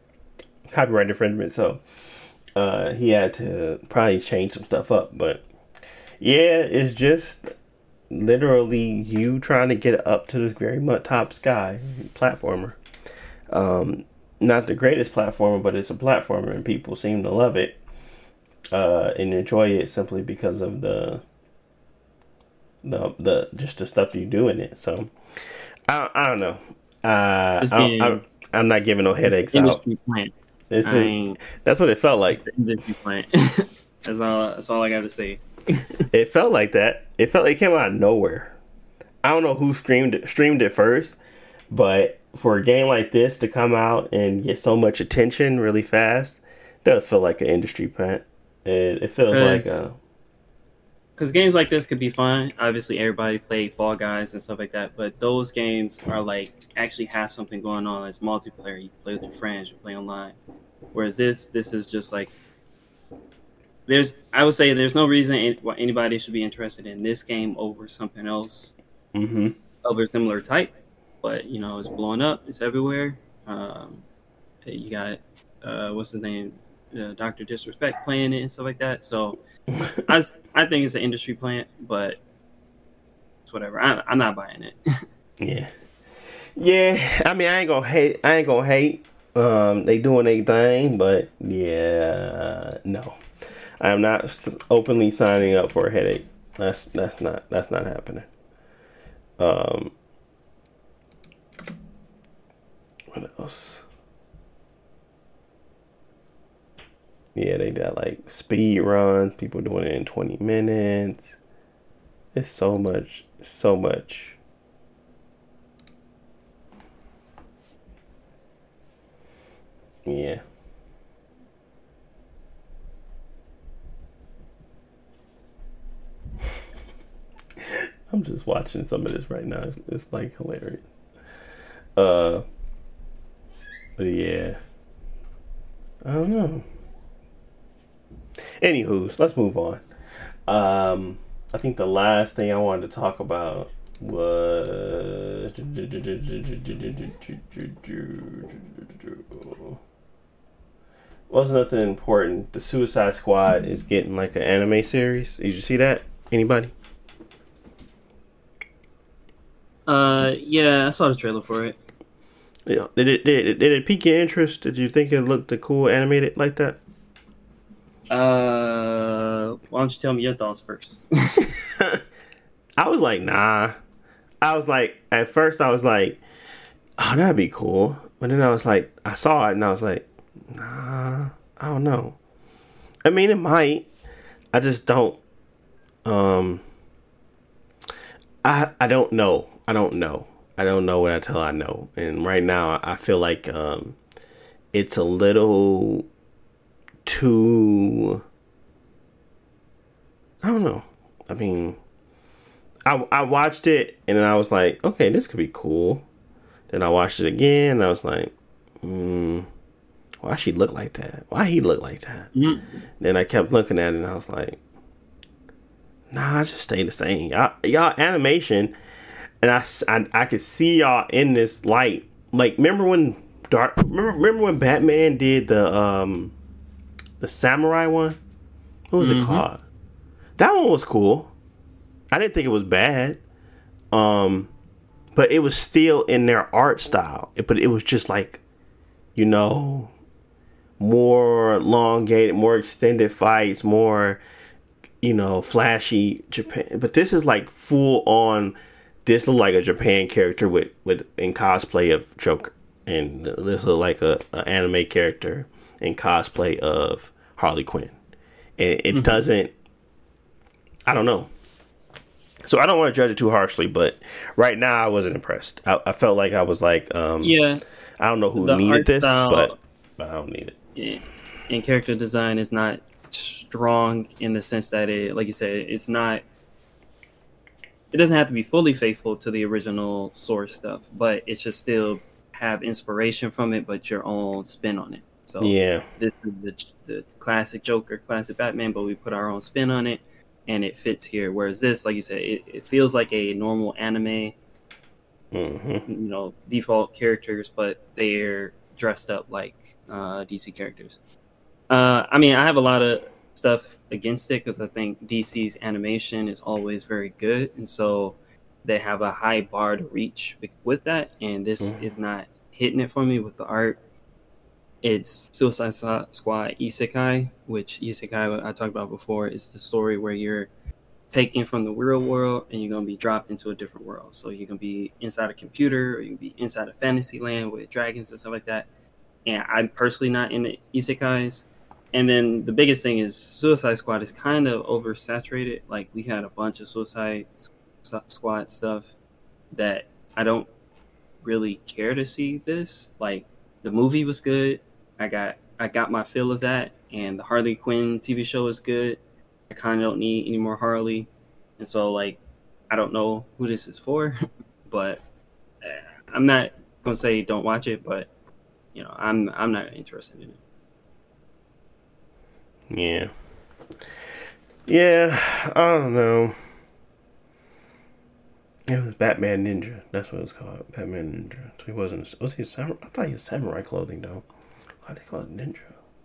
Speaker 2: copyright infringement. So uh, he had to probably change some stuff up. But yeah, it's just literally you trying to get up to this very much top sky platformer. Um, not the greatest platformer, but it's a platformer, and people seem to love it uh, and enjoy it simply because of the the the just the stuff you do in it. So I I don't know. Uh,
Speaker 3: This
Speaker 2: I
Speaker 3: game-
Speaker 2: I'm, not giving no headaches out.
Speaker 3: industry plant.
Speaker 2: This
Speaker 3: I
Speaker 2: is that's what it felt like.
Speaker 3: industry plant. that's all. That's all I got to say.
Speaker 2: It felt like that. It felt like it came out of nowhere. I don't know who streamed it, streamed it first, but for a game like this to come out and get so much attention really fast, does feel like an industry plant. It, it feels like a
Speaker 3: because games like this could be fun. Obviously, everybody played Fall Guys and stuff like that, but those games are like actually have something going on. It's multiplayer. You play with your friends. You play online. Whereas this, this is just like there's. I would say there's no reason why anybody should be interested in this game over something else
Speaker 2: hmm
Speaker 3: of a similar type. But you know, it's blowing up. It's everywhere. Um, you got uh, what's his name, uh, Doctor Disrespect playing it and stuff like that. So I I think it's an industry plant, but it's whatever. I, I'm not buying it.
Speaker 2: Yeah. Yeah, I mean I ain't gonna hate I ain't gonna hate. Um they doing their thing, but yeah no. I am not openly signing up for a headache. That's that's not that's not happening. Um what else? Yeah, they got like speed runs, people doing it in 20 minutes. It's so much so much Yeah. I'm just watching some of this right now. It's, it's like hilarious. Uh, but yeah, I don't know. Anywho's, let's move on. Um, I think the last thing I wanted to talk about was wasn't nothing important. The Suicide Squad is getting like an anime series. Did you see that? Anybody?
Speaker 3: uh, yeah, I saw the trailer for it.
Speaker 2: Yeah. Did it did it, did it pique your interest? Did you think it looked cool animated like that?
Speaker 3: Uh, why don't you tell me your thoughts first?
Speaker 2: I was like, nah. I was like, at first, I was like, oh, that'd be cool. But then I was like, I saw it and I was like, nah, I don't know. I mean, it might. I just don't. Um, I I don't know. I don't know. I don't know what I tell I know. And right now, I feel like um, it's a little too. I don't know. I mean, I I watched it and then I was like, okay, this could be cool. Then I watched it again and I was like, hmm, why she look like that? Why he look like that?
Speaker 3: Mhm.
Speaker 2: Then I kept looking at it and I was like, nah, just stay the same. Y'all, y'all animation, and i i could see y'all in this light. Like, remember when Dark? Remember, remember when Batman did the um, the samurai one? What was it called? That one was cool. I didn't think it was bad. Um, but it was still in their art style. It- but it was just like, you know, more elongated, more extended fights, more, you know, flashy Japan. But this is like full on this look like a Japan character with with in cosplay of Joker, and this look like a, a anime character in cosplay of Harley Quinn. And it mm-hmm. doesn't. I don't know. So I don't want to judge it too harshly, but right now I wasn't impressed. I, I felt like I was like, um,
Speaker 3: yeah,
Speaker 2: I don't know who the needed this, style, but, but I don't need
Speaker 3: it. And character design is not strong in the sense that it, like you said, it's not. It doesn't have to be fully faithful to the original source stuff, but it should still have inspiration from it, but your own spin on it. So
Speaker 2: yeah,
Speaker 3: this is the, the classic Joker, classic Batman, but we put our own spin on it, and it fits here. Whereas this, like you said, it, it feels like a normal anime,
Speaker 2: mm-hmm.
Speaker 3: you know, default characters, but they're dressed up like uh, DC characters. Uh, I mean, I have a lot of stuff against it because I think DC's animation is always very good, and so they have a high bar to reach with that. And this mm-hmm. is not hitting it for me with the art. It's Suicide Squad Isekai, which Isekai I talked about before is the story where you're taken from the real world and you're gonna be dropped into a different world. So you can be inside a computer or you can be inside a fantasy land with dragons and stuff like that. And I'm personally not in the isekais. And then the biggest thing is Suicide Squad is kind of oversaturated. Like we had a bunch of Suicide Squad stuff that I don't really care to see this. Like the movie was good. I got I got my fill of that, and the Harley Quinn TV show is good. I kind of don't need any more Harley, and so like I don't know who this is for, but uh, I'm not gonna say don't watch it, but you know I'm I'm not interested in it.
Speaker 2: Yeah. Yeah, I don't know. It was Batman Ninja. That's what it was called. Batman Ninja. So he wasn't. Was he samurai? I thought he was samurai clothing though. Why they call it ninja?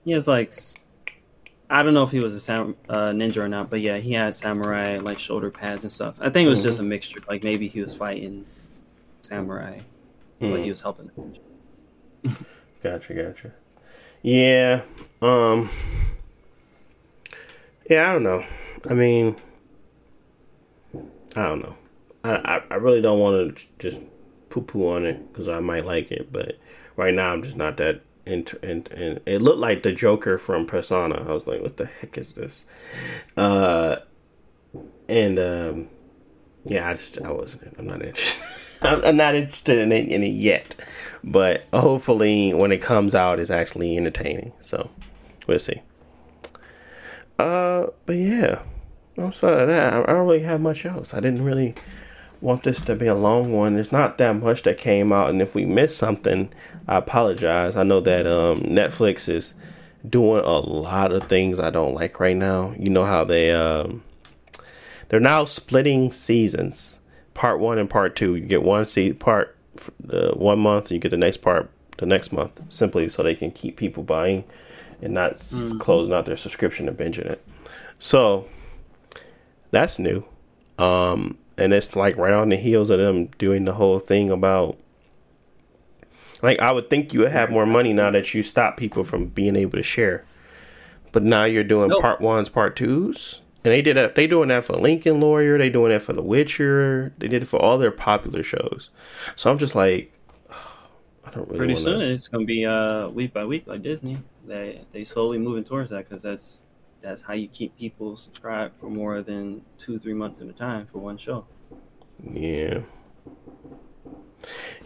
Speaker 3: He has like. I don't know if he was a sam- uh, ninja or not, but yeah, he had samurai like shoulder pads and stuff. I think it was mm-hmm. just a mixture. Like maybe he was fighting samurai, mm. but he was helping.
Speaker 2: gotcha, gotcha. Yeah. Um. Yeah, I don't know. I mean, I don't know. I, I, really don't want to just poo poo on it because I might like it, but right now I'm just not that into. And in, it looked like the Joker from Persona. I was like, what the heck is this? Uh, and um, yeah, I just I wasn't. I'm not interested. I'm not interested in it, in it yet, but hopefully when it comes out, it's actually entertaining. So we'll see. Uh, but yeah, outside of that, I don't really have much else. I didn't really want this to be a long one. There's not that much that came out, and if we missed something, I apologize. I know that um, Netflix is doing a lot of things I don't like right now. You know how they um, they're now splitting seasons, part one and part two. You get one see part uh, one month, and you get the next part the next month, simply so they can keep people buying and not mm-hmm. closing out their subscription and binging it. So that's new. Um, and it's like right on the heels of them doing the whole thing about like I would think you would have more money now that you stop people from being able to share. But now you're doing nope. part ones, part twos. And they did that they doing that for Lincoln Lawyer, they doing that for The Witcher, they did it for all their popular shows. So I'm just like I don't really
Speaker 3: Pretty
Speaker 2: wanna...
Speaker 3: soon it's gonna be uh week by week like Disney. They they slowly moving towards that because that's that's how you keep people subscribed for more than two three months at a time for one show.
Speaker 2: Yeah.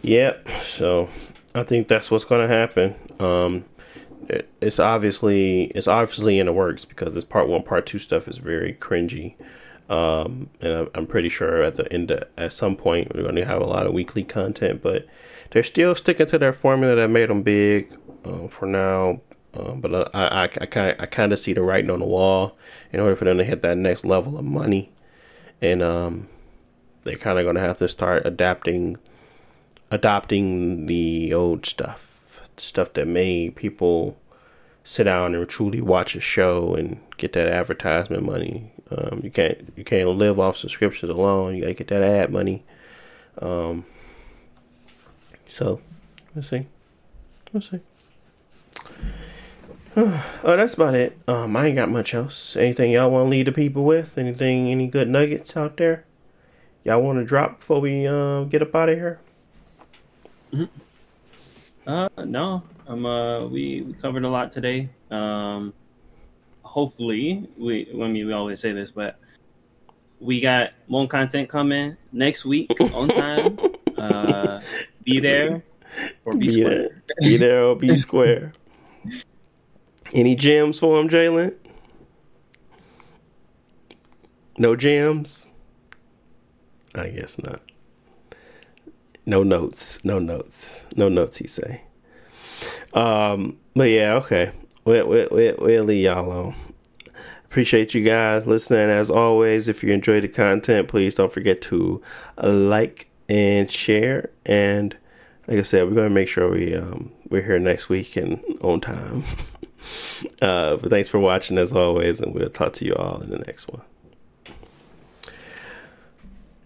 Speaker 2: Yep. So I think that's what's going to happen. Um, it, it's obviously it's obviously in the works because this part one, part two stuff is very cringy. Um, and I'm pretty sure at the end, of, at some point, we're going to have a lot of weekly content. But they're still sticking to their formula that made them big uh, for now. Um, but I, I, I kind I kind of see the writing on the wall in order for them to hit that next level of money, and um, they're kind of going to have to start adapting, adopting the old stuff, stuff that made people sit down and truly watch a show and get that advertisement money. Um, you can't you can't live off subscriptions alone. You gotta get that ad money. Um, so, let's see, let's see. oh, that's about it. Um, I ain't got much else. Anything y'all want to leave the people with? Anything? Any good nuggets out there? y'all want to drop before we uh, get up out of here?
Speaker 3: Uh, no, um, uh, we, we covered a lot today. Um, hopefully, we, I mean, we always say this, but we got more content coming next week on time. uh, be there or be,
Speaker 2: Be
Speaker 3: square.
Speaker 2: there, be there or be square. Any gems for him, Jalen? No gems? I guess not. No notes. No notes. No notes, he say. Um, but yeah, okay. We'll, we'll, we'll, we'll leave y'all alone. Appreciate you guys listening. As always, if you enjoyed the content, please don't forget to like and share. And like I said, we're going to make sure we um, we're here next week and on time. uh, but thanks for watching as always, and we'll talk to you all in the next one.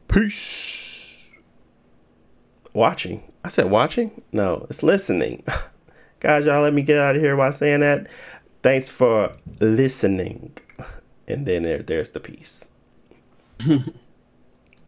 Speaker 2: Peace. Watching. I said watching? No, it's listening. Guys, y'all let me get out of here while saying that. Thanks for listening. And then there, there's the piece.